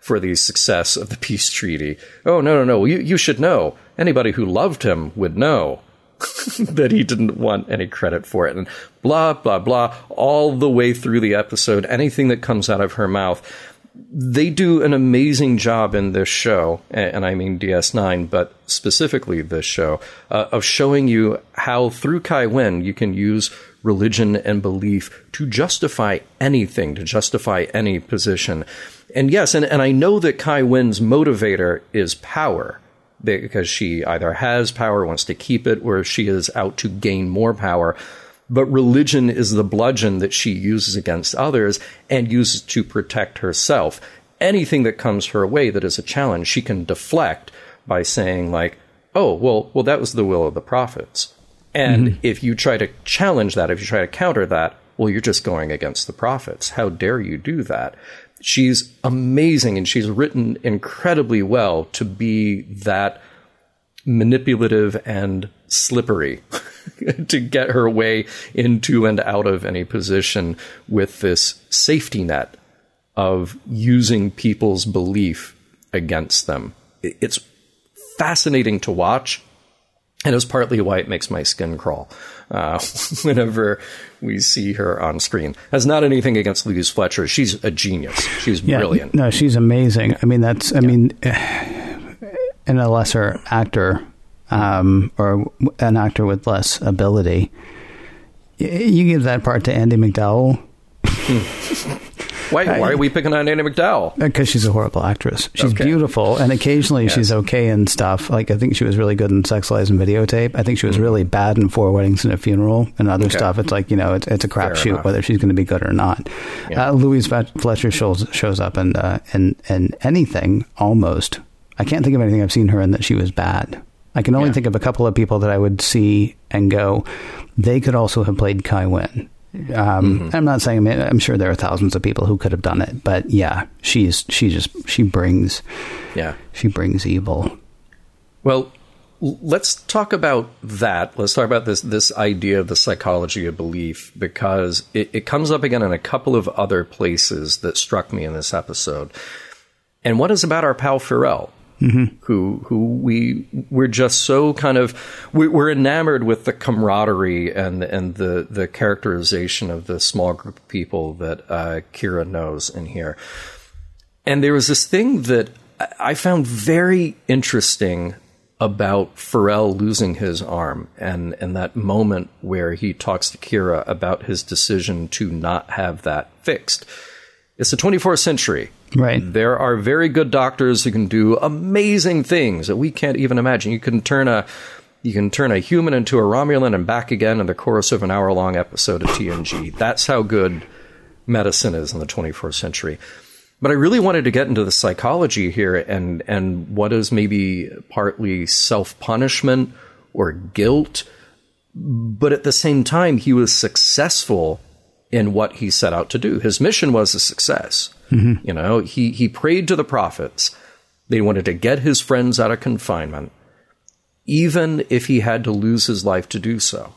for the success of the peace treaty. Oh no, no, no! You you should know. Anybody who loved him would know [LAUGHS] that he didn't want any credit for it, and blah blah blah. All the way through the episode, anything that comes out of her mouth they do an amazing job in this show, and I mean DS9, but specifically this show, uh, of showing you how through Kai Winn you can use religion and belief to justify anything, to justify any position. And yes, and, and I know that Kai Winn's motivator is power because she either has power, wants to keep it, or she is out to gain more power. But religion is the bludgeon that she uses against others and uses to protect herself. Anything that comes her way that is a challenge, she can deflect by saying, like, oh, well, well, that was the will of the prophets. And mm-hmm. if you try to challenge that, if you try to counter that, well, you're just going against the prophets. How dare you do that? She's amazing and she's written incredibly well to be that manipulative and slippery [LAUGHS] to get her way into and out of any position with this safety net of using people's belief against them. It's fascinating to watch. And it's partly why it makes my skin crawl uh, [LAUGHS] whenever we see her on screen. Has not anything against Louise Fletcher. She's a genius. She's
Yeah,
brilliant.
No, she's amazing. I mean, that's. I mean, [SIGHS] in a lesser actor um, or an actor with less ability, you give that part to Andie MacDowell
Why, why are we picking on Andie MacDowell?
because she's a horrible actress. She's
Okay.
beautiful, and occasionally she's okay in stuff. Like I think she was really good in Sex Lies and Videotape. I think she was really bad in Four Weddings and a Funeral and other
Okay.
stuff. It's like you know, it's, it's a crapshoot whether she's going to be good or not.
Yeah.
Uh, Louise Fletcher shows shows up in uh, in in anything almost. I can't think of anything I've seen her in that she was bad. I can only
Yeah.
think of a couple of people that I would see and go, they could also have played Kai Winn. Um,
Mm-hmm.
I'm not saying I'm sure there are thousands of people who could have done it, but yeah, she's she just she brings
Yeah.
she brings evil.
Well, let's talk about that. Let's talk about this this idea of the psychology of belief because it, it comes up again in a couple of other places that struck me in this episode. And what is about our pal Furel? Mm-hmm. who who we we're just so kind of we're enamored with the camaraderie and and the the characterization of the small group of people that uh, Kira knows in here. And there was this thing that I found very interesting about Furel losing his arm and, and that moment where he talks to Kira about his decision to not have that fixed. It's the 24th century.
Right.
There are very good doctors who can do amazing things that we can't even imagine. You can turn a you can turn a human into a Romulan and back again in the course of an hour long episode of TNG. That's how good medicine is in the 24th century. But I really wanted to get into the psychology here and and what is maybe partly self punishment or guilt, but at the same time he was successful in what he set out to do. His mission was a success. Mm-hmm. You know, he he prayed to the prophets. They wanted to get his friends out of confinement, even if he had to lose his life to do so.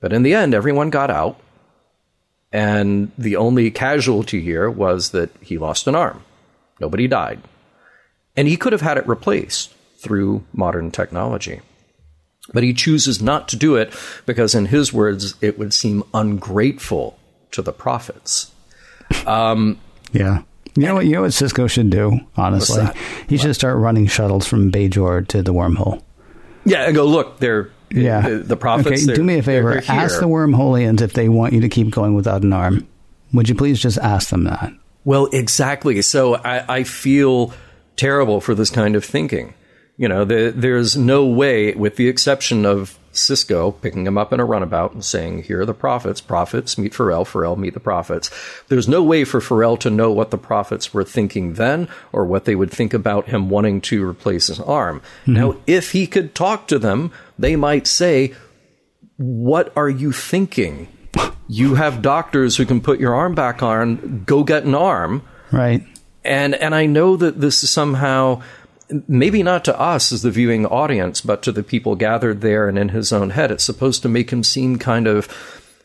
But in the end, everyone got out and the only casualty here was that he lost an arm. Nobody died. And he could have had it replaced through modern technology. But he chooses not to do it because, in his words, it would seem ungrateful to the prophets.
Um, yeah. You know what? You know what Sisko should do. Honestly, he should start running shuttles from Bajor to the wormhole.
Yeah, and go look. They're
yeah.
The, the prophets.
Okay, do me a favor.
They're, they're
ask the Wormholians if they want you to keep going without an arm. Would you please just ask them that?
Well, exactly. So I, I feel terrible for this kind of thinking. You know, the, there's no way, with the exception of Sisko picking him up in a runabout and saying, Here are the prophets. Prophets meet Furel. Furel meet the prophets. There's no way for Furel to know what the prophets were thinking then or what they would think about him wanting to replace his arm. Mm-hmm. Now, if he could talk to them, they might say, What are you thinking? You have doctors who can put your arm back on. Go get an arm.
Right.
And and I know that this is somehow maybe not to us as the viewing audience, but to the people gathered there and in his own head. It's supposed to make him seem kind of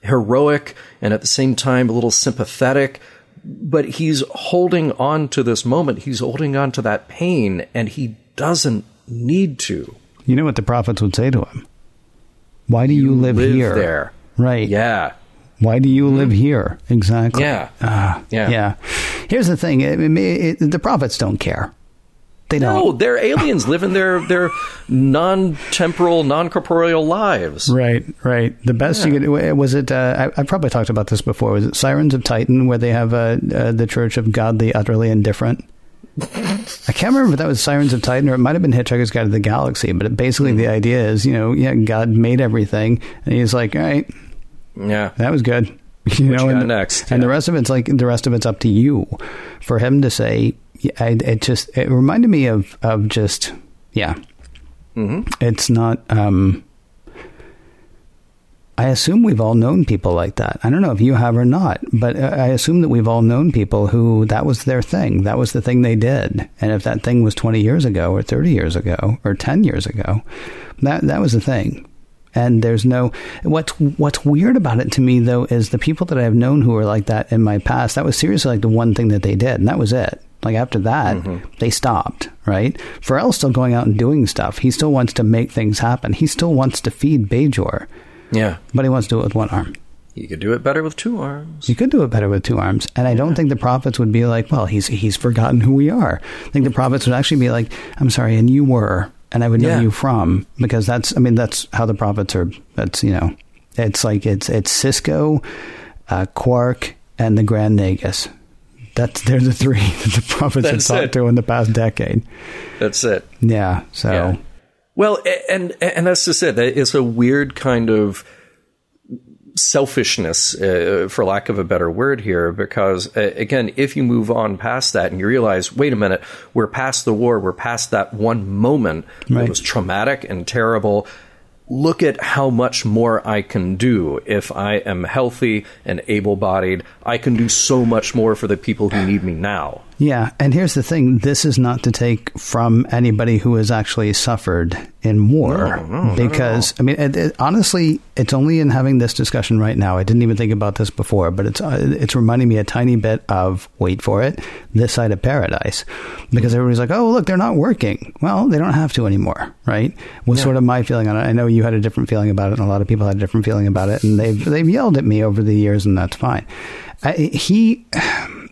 heroic and at the same time a little sympathetic. But he's holding on to this moment. He's holding on to that pain, and he doesn't need to.
You know what the prophets would say to him? Why do you, you live,
live,
here?
There.
Right.
Yeah.
Why do you live here? Exactly.
Yeah.
Uh,
yeah.
Yeah. Here's the thing it, it, it, the prophets don't care. They don't.
No, they're aliens living their their non-temporal, non-corporeal lives.
Right, right. The best yeah. you could was it. Uh, I, I, probably talked about this before. Was it Sirens of Titan, where they have uh, uh, the Church of God, the utterly indifferent? [LAUGHS] I can't remember if that was Sirens of Titan or it might have been Hitchhiker's Guide to the Galaxy. But basically, mm-hmm. the idea is, you know, yeah, God made everything, and He's like, all right,
yeah,
that was good. [LAUGHS] You
what
know,
you
and,
next,
and the rest of it's like the rest of it's up to you. For him to say, I, it just it reminded me of of just yeah. Mm-hmm. It's not. Um, I assume we've all known people like that. I don't know if you have or not, but I assume that we've all known people who that was their thing. That was the thing they did. And if that thing was 20 years ago or 30 years ago or 10 years ago, that that was the thing. And there's no what's what's weird about it to me though is the people that I've known who were like that in my past. That was seriously like the one thing that they did, and that was it. Like after that, mm-hmm. they stopped, right? Furel's still going out and doing stuff. He still wants to make things happen. He still wants to feed Bajor.
Yeah.
But he wants to do it with one arm.
He could do it better with two arms.
He could do it better with two arms. And I don't yeah. think the prophets would be like, well, he's he's forgotten who we are. I think the prophets would actually be like, I'm sorry, and you were, and I would know yeah. you from because that's I mean that's how the prophets are. That's you know, it's like it's it's Sisko, uh, Quark, and the Grand Nagus. That's they're the three [LAUGHS] that the prophets have talked it. to in the past decade.
That's it.
Yeah. So. Yeah.
Well, and and that's just it. It's a weird kind of selfishness, uh, for lack of a better word here, because uh, again, if you move on past that and you realize, wait a minute, we're past the war, we're past that one moment right. that was traumatic and terrible, look at how much more I can do if I am healthy and able bodied. I can do so much more for the people who need me now.
Yeah, and here's the thing: this is not to take from anybody who has actually suffered in war,
No, no,
because I mean, it, it, honestly, it's only in having this discussion right now. I didn't even think about this before, but it's uh, it's reminding me a tiny bit of wait for it, this side of paradise, because everybody's like, oh, look, they're not working. Well, they don't have to anymore, right? Was sort of my feeling on it. I know you had a different feeling about it, and a lot of people had a different feeling about it, and they've they've yelled at me over the years, and that's fine. I, he [SIGHS]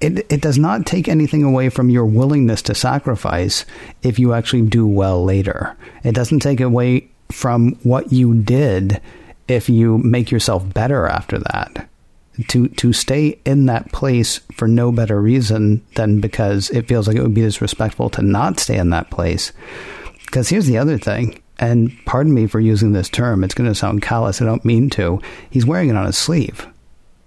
it, it, does not take anything away from your willingness to sacrifice if you actually do well later. It doesn't take away from what you did if you make yourself better after that. To to stay in that place for no better reason than because it feels like it would be disrespectful to not stay in that place. Because here's the other thing, and pardon me for using this term, it's going to sound callous. I don't mean to. He's wearing it on his sleeve.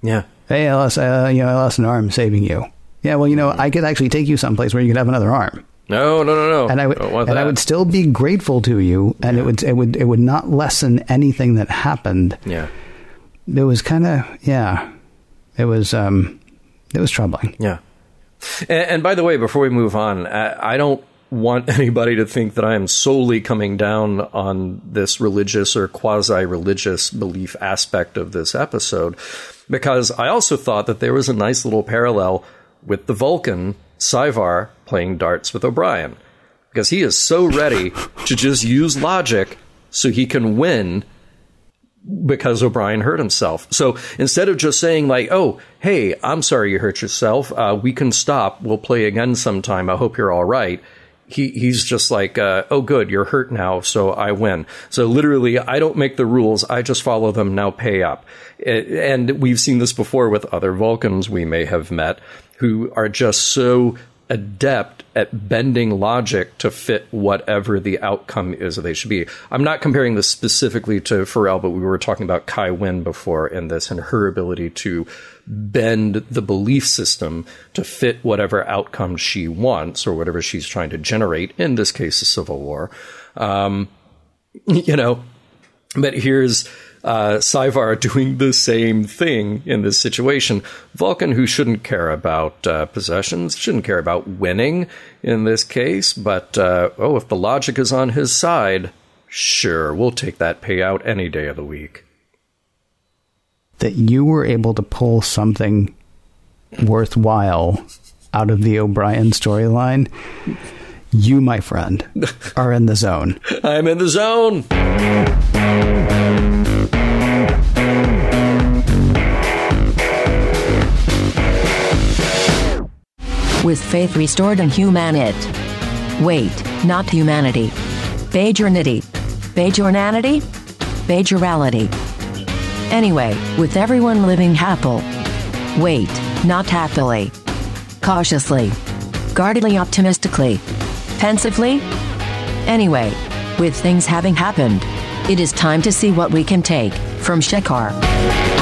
Yeah.
Hey, I lost, uh, you know, I lost an arm saving you. Yeah, well, you know, I could actually take you someplace where you could have another arm,
No, no, no, no.
and I would, and I would still be grateful to you, and it would, it would, it would not lessen anything that happened.
Yeah.
It was kind of, yeah, it was, um, it was troubling.
Yeah. And, and by the way, before we move on, I, I don't want [LAUGHS] anybody to think that I am solely coming down on this religious or quasi religious belief aspect of this episode, because I also thought that there was a nice little parallel with the Vulcan, Syvar, playing darts with O'Brien. Because he is so ready to just use logic so he can win because O'Brien hurt himself. So instead of just saying like, "Oh, hey, I'm sorry you hurt yourself. Uh, we can stop. We'll play again sometime. I hope you're all right." He he's just like, uh, "Oh, good, you're hurt now, so I win." So literally, I don't make the rules. I just follow them. Now pay up. And we've seen this before with other Vulcans we may have met who are just so adept at bending logic to fit whatever the outcome is that they should be. I'm not comparing this specifically to Furel, but we were talking about Kai Winn before in this and her ability to bend the belief system to fit whatever outcome she wants or whatever she's trying to generate, in this case, a civil war. Um, [LAUGHS] you know, but here's uh, Syvar doing the same thing in this situation. Vulcan, who shouldn't care about uh, possessions, shouldn't care about winning in this case, but uh, oh, if the logic is on his side, sure, we'll take that payout any day of the week.
That you were able to pull something worthwhile out of the O'Brien storyline. You, my friend, [LAUGHS] are in the zone.
I'm in the zone.
With faith restored in humanity. Wait, not humanity. Bajornity. Bajornanity? Bajorality. Anyway, with everyone living happily. Wait, not happily. Cautiously. Guardedly optimistically. Pensively? Anyway, with things having happened, it is time to see what we can take from Shakaar.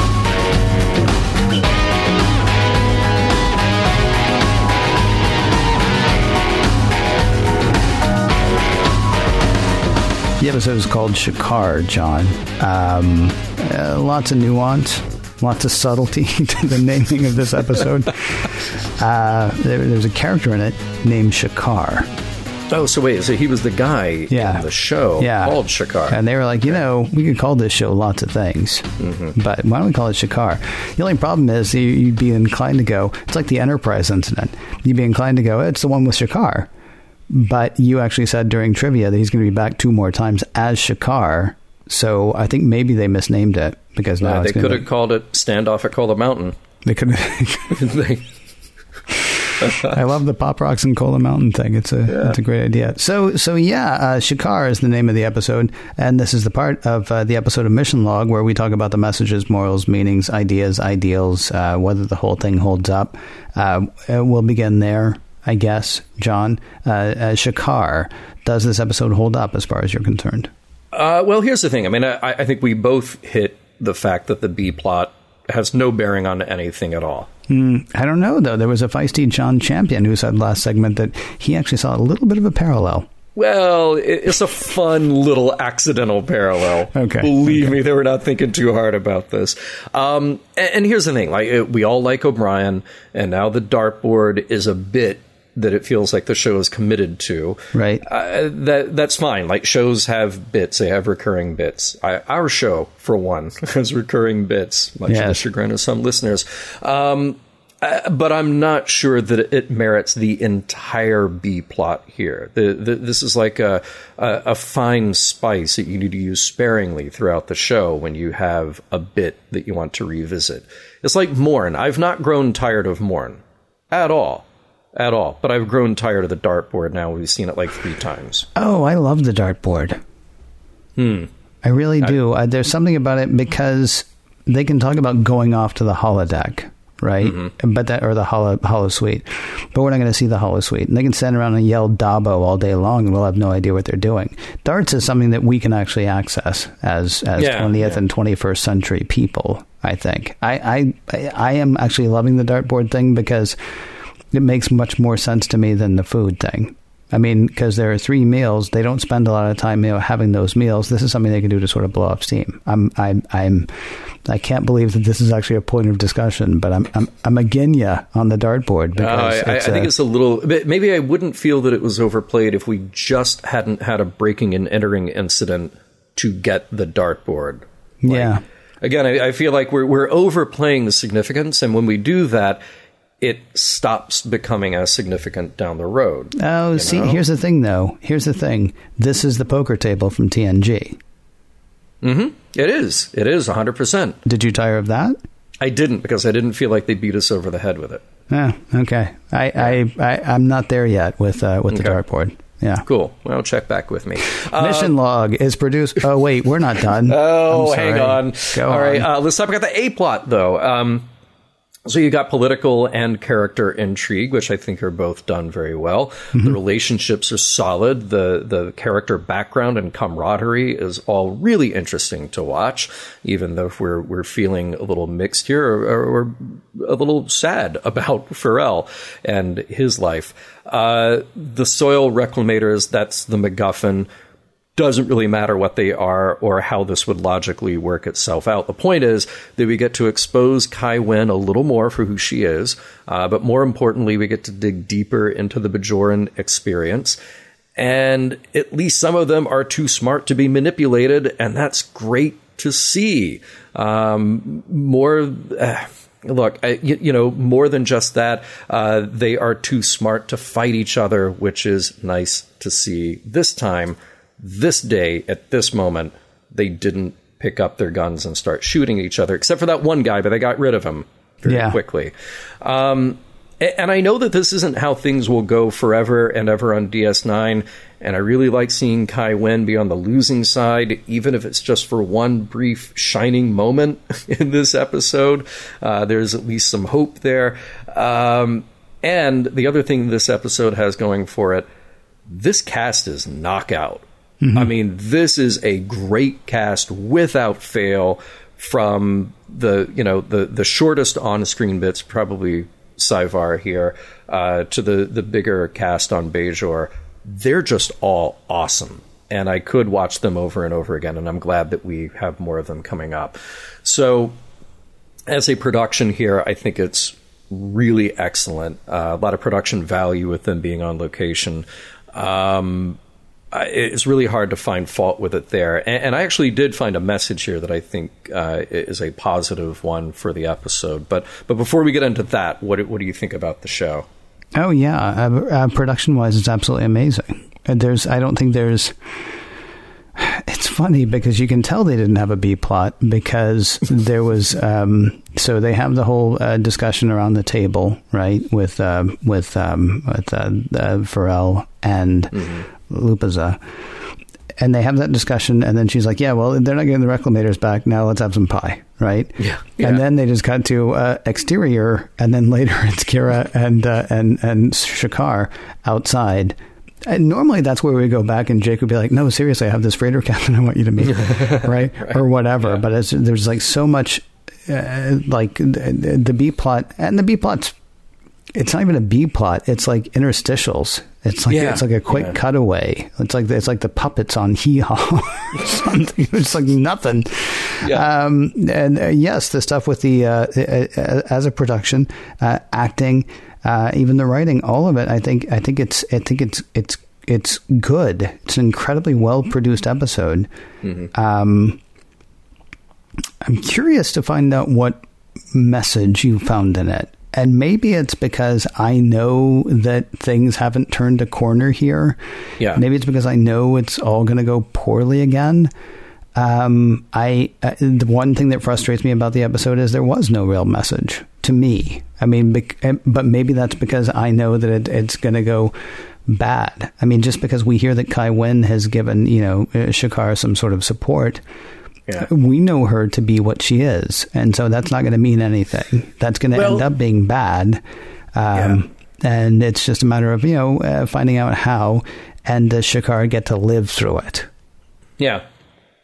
The episode is called Shakaar, John. Um, uh, lots of nuance, lots of subtlety [LAUGHS] to the naming of this episode. [LAUGHS] Uh, there, there's a character in it named Shakaar.
Oh, so wait, so he was the guy
Yeah.
in the show
Yeah.
called Shakaar.
And they were like, you know, we could call this show lots of things,
Mm-hmm.
but why don't we call it Shakaar? The only problem is you- you'd be inclined to go, it's like the Enterprise incident. You'd be inclined to go, it's the one with Shakaar. But you actually said during trivia that he's going to be back two more times as Shakaar. So I think maybe they misnamed it because now it's
they could have called it Standoff at Cola Mountain.
They could.
They- [LAUGHS]
I love the Pop Rocks and Cola Mountain thing. It's a it's a great idea. So so yeah, uh, Shakaar is the name of the episode, and this is the part of uh, the episode of Mission Log where we talk about the messages, morals, meanings, ideas, ideals, uh, whether the whole thing holds up. Uh, we'll begin there, I guess. John, uh, uh, Shakaar, does this episode hold up as far as you're concerned?
Uh, well, here's the thing. I mean, I, I think we both hit the fact that the B plot has no bearing on anything at all.
I don't know though. There was a feisty John Champion who said last segment that he actually saw a little bit of a parallel
Well, it's a fun little accidental parallel.
Okay.
Believe
okay.
me, they were not thinking too hard about this. Um, and, and, here's the thing: like we all like O'Brien, and now the dartboard is a bit that it feels like the show is committed to.
Right.
Uh, that that's fine. Like shows have bits; they have recurring bits. I, our show, for one, [LAUGHS] has recurring bits, much yes. to the chagrin of some listeners. Um, uh, but I'm not sure that it merits the entire B plot here. The, the, this is like a, a, a fine spice that you need to use sparingly throughout the show when you have a bit that you want to revisit. It's like Morn. I've not grown tired of Morn at all. At all. But I've grown tired of the dartboard now. We've seen it like three times.
Oh, I love the dartboard.
Hmm.
I really do. I, uh, there's something about it because they can talk about going off to the holodeck right? Mm-hmm. But that or the hollow holosuite. But we're not going to see the holosuite. And they can stand around and yell Dabo all day long, and we'll have no idea what they're doing. Darts is something that we can actually access as as yeah, 20th yeah. and 21st century people. I think I, I I am actually loving the dartboard thing because it makes much more sense to me than the food thing. I mean, because there are three meals, they don't spend a lot of time you know, having those meals. This is something they can do to sort of blow off steam. I'm, I'm, I'm, I can't believe that this is actually a point of discussion, but I'm, I'm, I'm again you on the dartboard because
uh, I, I, think it's a little. Maybe I wouldn't feel that it was overplayed if we just hadn't had a breaking and entering incident to get the dartboard.
Like, yeah.
Again, I, I feel like we're we're overplaying the significance, and when we do that, it stops becoming as significant down the road.
Oh, see, know? here's the thing, though. Here's the thing. This is the poker table from TNG.
Mm-hmm. It is. It is 100%.
Did you tire of that?
I didn't because I didn't feel like they beat us over the head with it.
Yeah. Okay. I, I, I am not there yet with uh, with the okay. dartboard. Yeah.
Cool. Well, check back with me.
Mission uh, log is produced. Oh wait, we're not done. [LAUGHS]
oh, hang on.
Go
All
on.
right. Uh, let's talk about the A plot though. Um, so you got political and character intrigue, which I think are both done very well. Mm-hmm. The relationships are solid. The the character background and camaraderie is all really interesting to watch, even though we're we're feeling a little mixed here or, or a little sad [LAUGHS] about Furel and his life. Uh, the soil reclamators, that's the MacGuffin doesn't really matter what they are or how this would logically work itself out. The point is that we get to expose Kai Winn a little more for who she is, uh, but more importantly, we get to dig deeper into the Bajoran experience. And at least some of them are too smart to be manipulated, and that's great to see. Um, more. Uh, look, I, you, know, more than just that, uh, they are too smart to fight each other, which is nice to see this time this day, at this moment, they didn't pick up their guns and start shooting each other, except for that one guy, but they got rid of him very yeah. quickly. Um, and I know that this isn't how things will go forever and ever on DS9. And I really like seeing Kai Winn be on the losing side, even if it's just for one brief shining moment [LAUGHS] in this episode. Uh, there's at least some hope there. Um, and the other thing this episode has going for it this cast is knockout. Mm-hmm. I mean, this is a great cast without fail. From the you know the the shortest on screen bits, probably Syvar here, uh, to the the bigger cast on Bajor. they're just all awesome. And I could watch them over and over again, and I'm glad that we have more of them coming up. So, as a production here, I think it's really excellent. Uh, a lot of production value with them being on location. Um, it's really hard to find fault with it there. And, and, I actually did find a message here that I think uh, is a positive one for the episode. But but before we get into that, what what do you think about the show?
Oh yeah, uh, uh, production wise, it's absolutely amazing. There's I don't think there's. It's funny because you can tell they didn't have a B plot because [LAUGHS] there was um, so they have the whole uh, discussion around the table right with uh, with um, with uh, Furel and. Mm-hmm Lupaza. And they have that discussion, and then she's like, "Yeah, well, they're not getting the reclamators back. Now let's have some pie, right?"
Yeah. yeah.
And then they just cut to uh, exterior, and then later [LAUGHS] it's Kira and uh, and and Shakaar outside. And normally that's where we go back, and Jake would be like, "No, seriously, I have this freighter [LAUGHS] captain I want you to meet, [LAUGHS] right? right? or whatever." Yeah. But there's like so much, uh, like the, the B plot, and the B plot's it's not even a B plot. It's like interstitials. It's like
Yeah.
it's like a quick
Yeah.
cutaway. It's like it's like the puppets on Hee Haw. [LAUGHS] It's like nothing.
Yeah.
Um, and uh, yes, the stuff with the uh, as a production, uh, acting, uh, even the writing, all of it. I think I think it's I think it's it's it's good. It's an incredibly well produced episode. Um, I'm curious to find out what message you found in it. And maybe it's because I know that things haven't turned a corner here.
Yeah.
Maybe it's because I know it's all going to go poorly again. Um, I uh, the one thing that frustrates me about the episode is there was no real message to me. I mean, bec- eh, but maybe that's because I know that it, it's going to go bad. I mean, just because we hear that Kai Winn has given you know uh, Shakaar some sort of support,
Yeah.
we know her to be what she is, and so that's not going to mean anything. That's going to
Well-
end up being bad. Um, And it's just a matter of you know uh, finding out how, and does Shakaar get to live through it?
Yeah.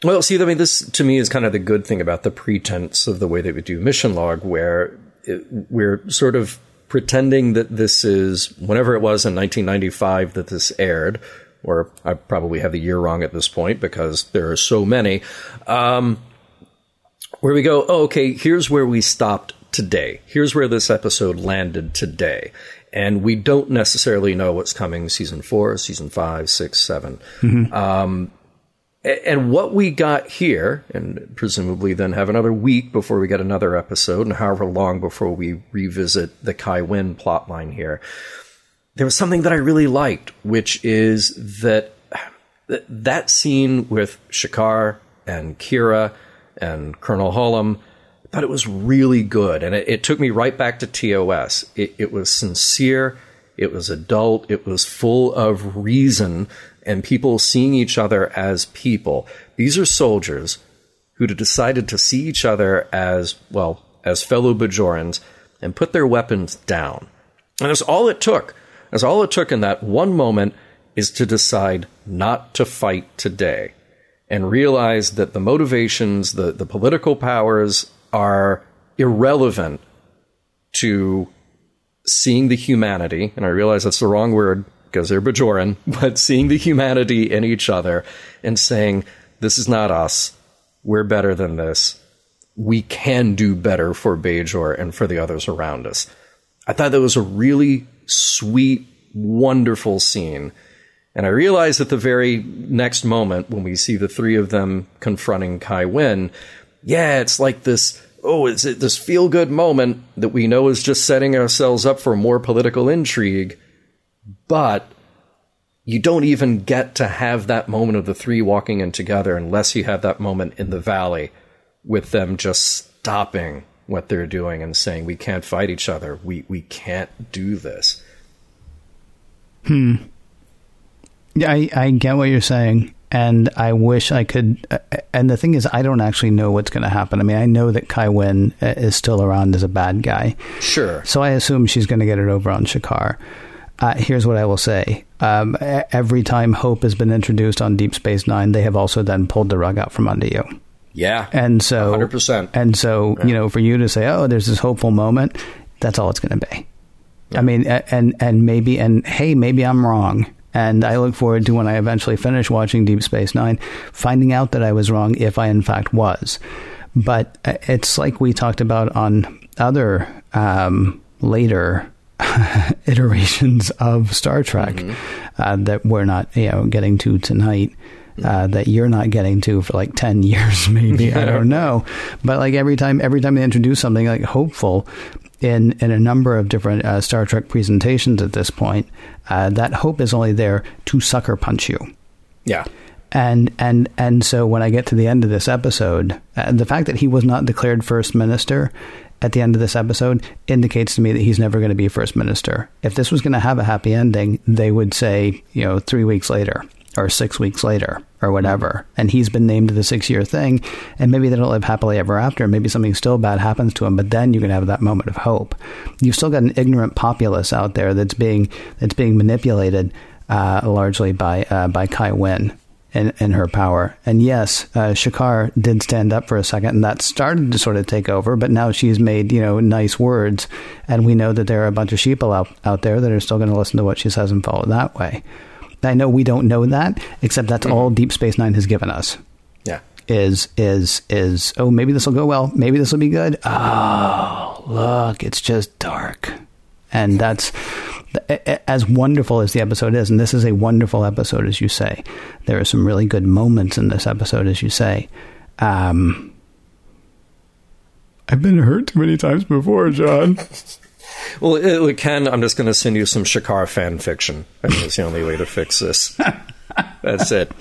Well, see, I mean, this to me is kind of the good thing about the pretense of the way that we do mission log, where it, we're sort of pretending that this is whenever it was in 1995 that this aired, or I probably have the year wrong at this point because there are so many. Um, where we go, oh, okay, here's where we stopped today. Here's where this episode landed today. And we don't necessarily know what's coming season four, season five, six, seven. Um, and what we got here, and presumably then have another week before we get another episode, and however long before we revisit the Kai Winn plotline here, there was something that I really liked, which is that that scene with Shakaar and Kira and Colonel Holem, I thought it was really good. And it, it took me right back to TOS. It, it was sincere, it was adult, it was full of reason and people seeing each other as people. These are soldiers who decided to see each other as, well, as fellow Bajorans and put their weapons down. And that's all it took. That's all it took in that one moment is to decide not to fight today and realize that the motivations, the, the political powers are irrelevant to seeing the humanity. And I realize that's the wrong word because they're Bajoran, [LAUGHS] but seeing the humanity in each other and saying, this is not us. We're better than this. We can do better for Bajor and for the others around us. I thought that was a really sweet, wonderful scene. And I realized at the very next moment when we see the three of them confronting Kai Winn, yeah, it's like this, oh, it's this feel good moment that we know is just setting ourselves up for more political intrigue. But you don't even get to have that moment of the three walking in together unless you have that moment in the valley with them just stopping what they're doing and saying, we can't fight each other. We, we can't do this.
Yeah, I, I get what you're saying, and I wish I could. Uh, and the thing is, I don't actually know what's going to happen. I mean, I know that Kai Winn uh, is still around as a bad guy,
Sure.
so I assume she's going to get it over on Shakaar. Uh, here's what I will say: um, every time Hope has been introduced on Deep Space Nine, they have also then pulled the rug out from under you.
Yeah.
And so,
100%.
And so, you know, for you to say, "Oh, there's this hopeful moment," that's all it's going to be. I mean, and and maybe, and hey, maybe I'm wrong. And I look forward to when I eventually finish watching Deep Space Nine, finding out that I was wrong if I in fact was. But uh, it's like we talked about on other um, later [LAUGHS] iterations of Star Trek uh, that we're not, you know, getting to tonight. Uh, that you're not getting to for like 10 [LAUGHS] years maybe i don't know but like every time every time they introduce something like hopeful in in a number of different uh, star trek presentations at this point uh, that hope is only there to sucker punch you
Yeah.
and and and so when I get to the end of this episode, uh, the fact that he was not declared first minister at the end of this episode indicates to me that he's never going to be first minister. If this was going to have a happy ending, they would say, you know, three weeks later or six weeks later or whatever. And he's been named the six year thing, and maybe they don't live happily ever after. Maybe something still bad happens to him, but then you can have that moment of hope. You've still got an ignorant populace out there that's being that's being manipulated uh, largely by uh, by Kai Winn in, in her power. And yes, uh, Shakaar did stand up for a second, and that started to sort of take over. But now she's made you know nice words, and we know that there are a bunch of sheeple out out there that are still going to listen to what she says and follow that way. I know we don't know that, except that's mm-hmm. all Deep Space Nine has given us.
Yeah.
Is is is oh maybe this will go well maybe this will be good oh look it's just dark and that's as wonderful as the episode is, and this is a wonderful episode, as you say. There are some really good moments in this episode, as you say. Um, I've been hurt too many times before, John. [LAUGHS]
well, uh, it, Ken, I'm just going to send you some Shakaar fan fiction. That's the only way to fix this. That's it.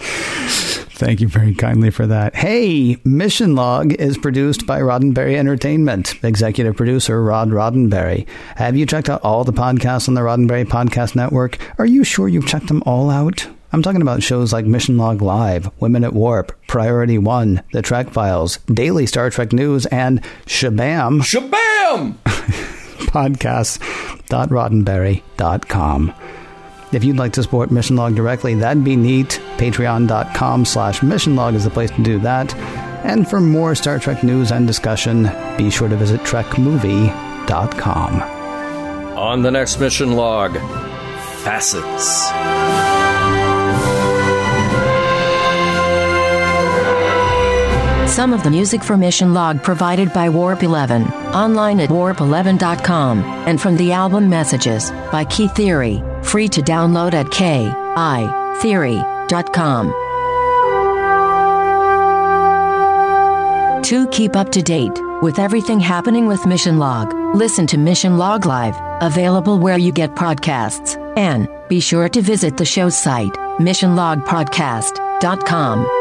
Thank you very kindly for that. Hey, Mission Log is produced by Roddenberry Entertainment. Executive producer Rod Roddenberry. Have you checked out all the podcasts on the Roddenberry Podcast Network? Are you sure you've checked them all out? I'm talking about shows like Mission Log Live, Women at Warp, Priority One, The Trek Files, Daily Star Trek News, and Shabam.
Shabam! [LAUGHS]
Podcast.roddenberry.com. If you'd like to support Mission Log directly, that'd be neat. Patreon.com slash Mission Log is the place to do that. And for more Star Trek news and discussion, be sure to visit TrekMovie.com.
On the next Mission Log, Facets.
Some of the music for Mission Log provided by Warp 11, online at warp11.com, and from the album Messages by Key Theory, free to download at kitheory.com. To keep up to date with everything happening with Mission Log, listen to Mission Log Live, available where you get podcasts, and be sure to visit the show's site, missionlogpodcast.com.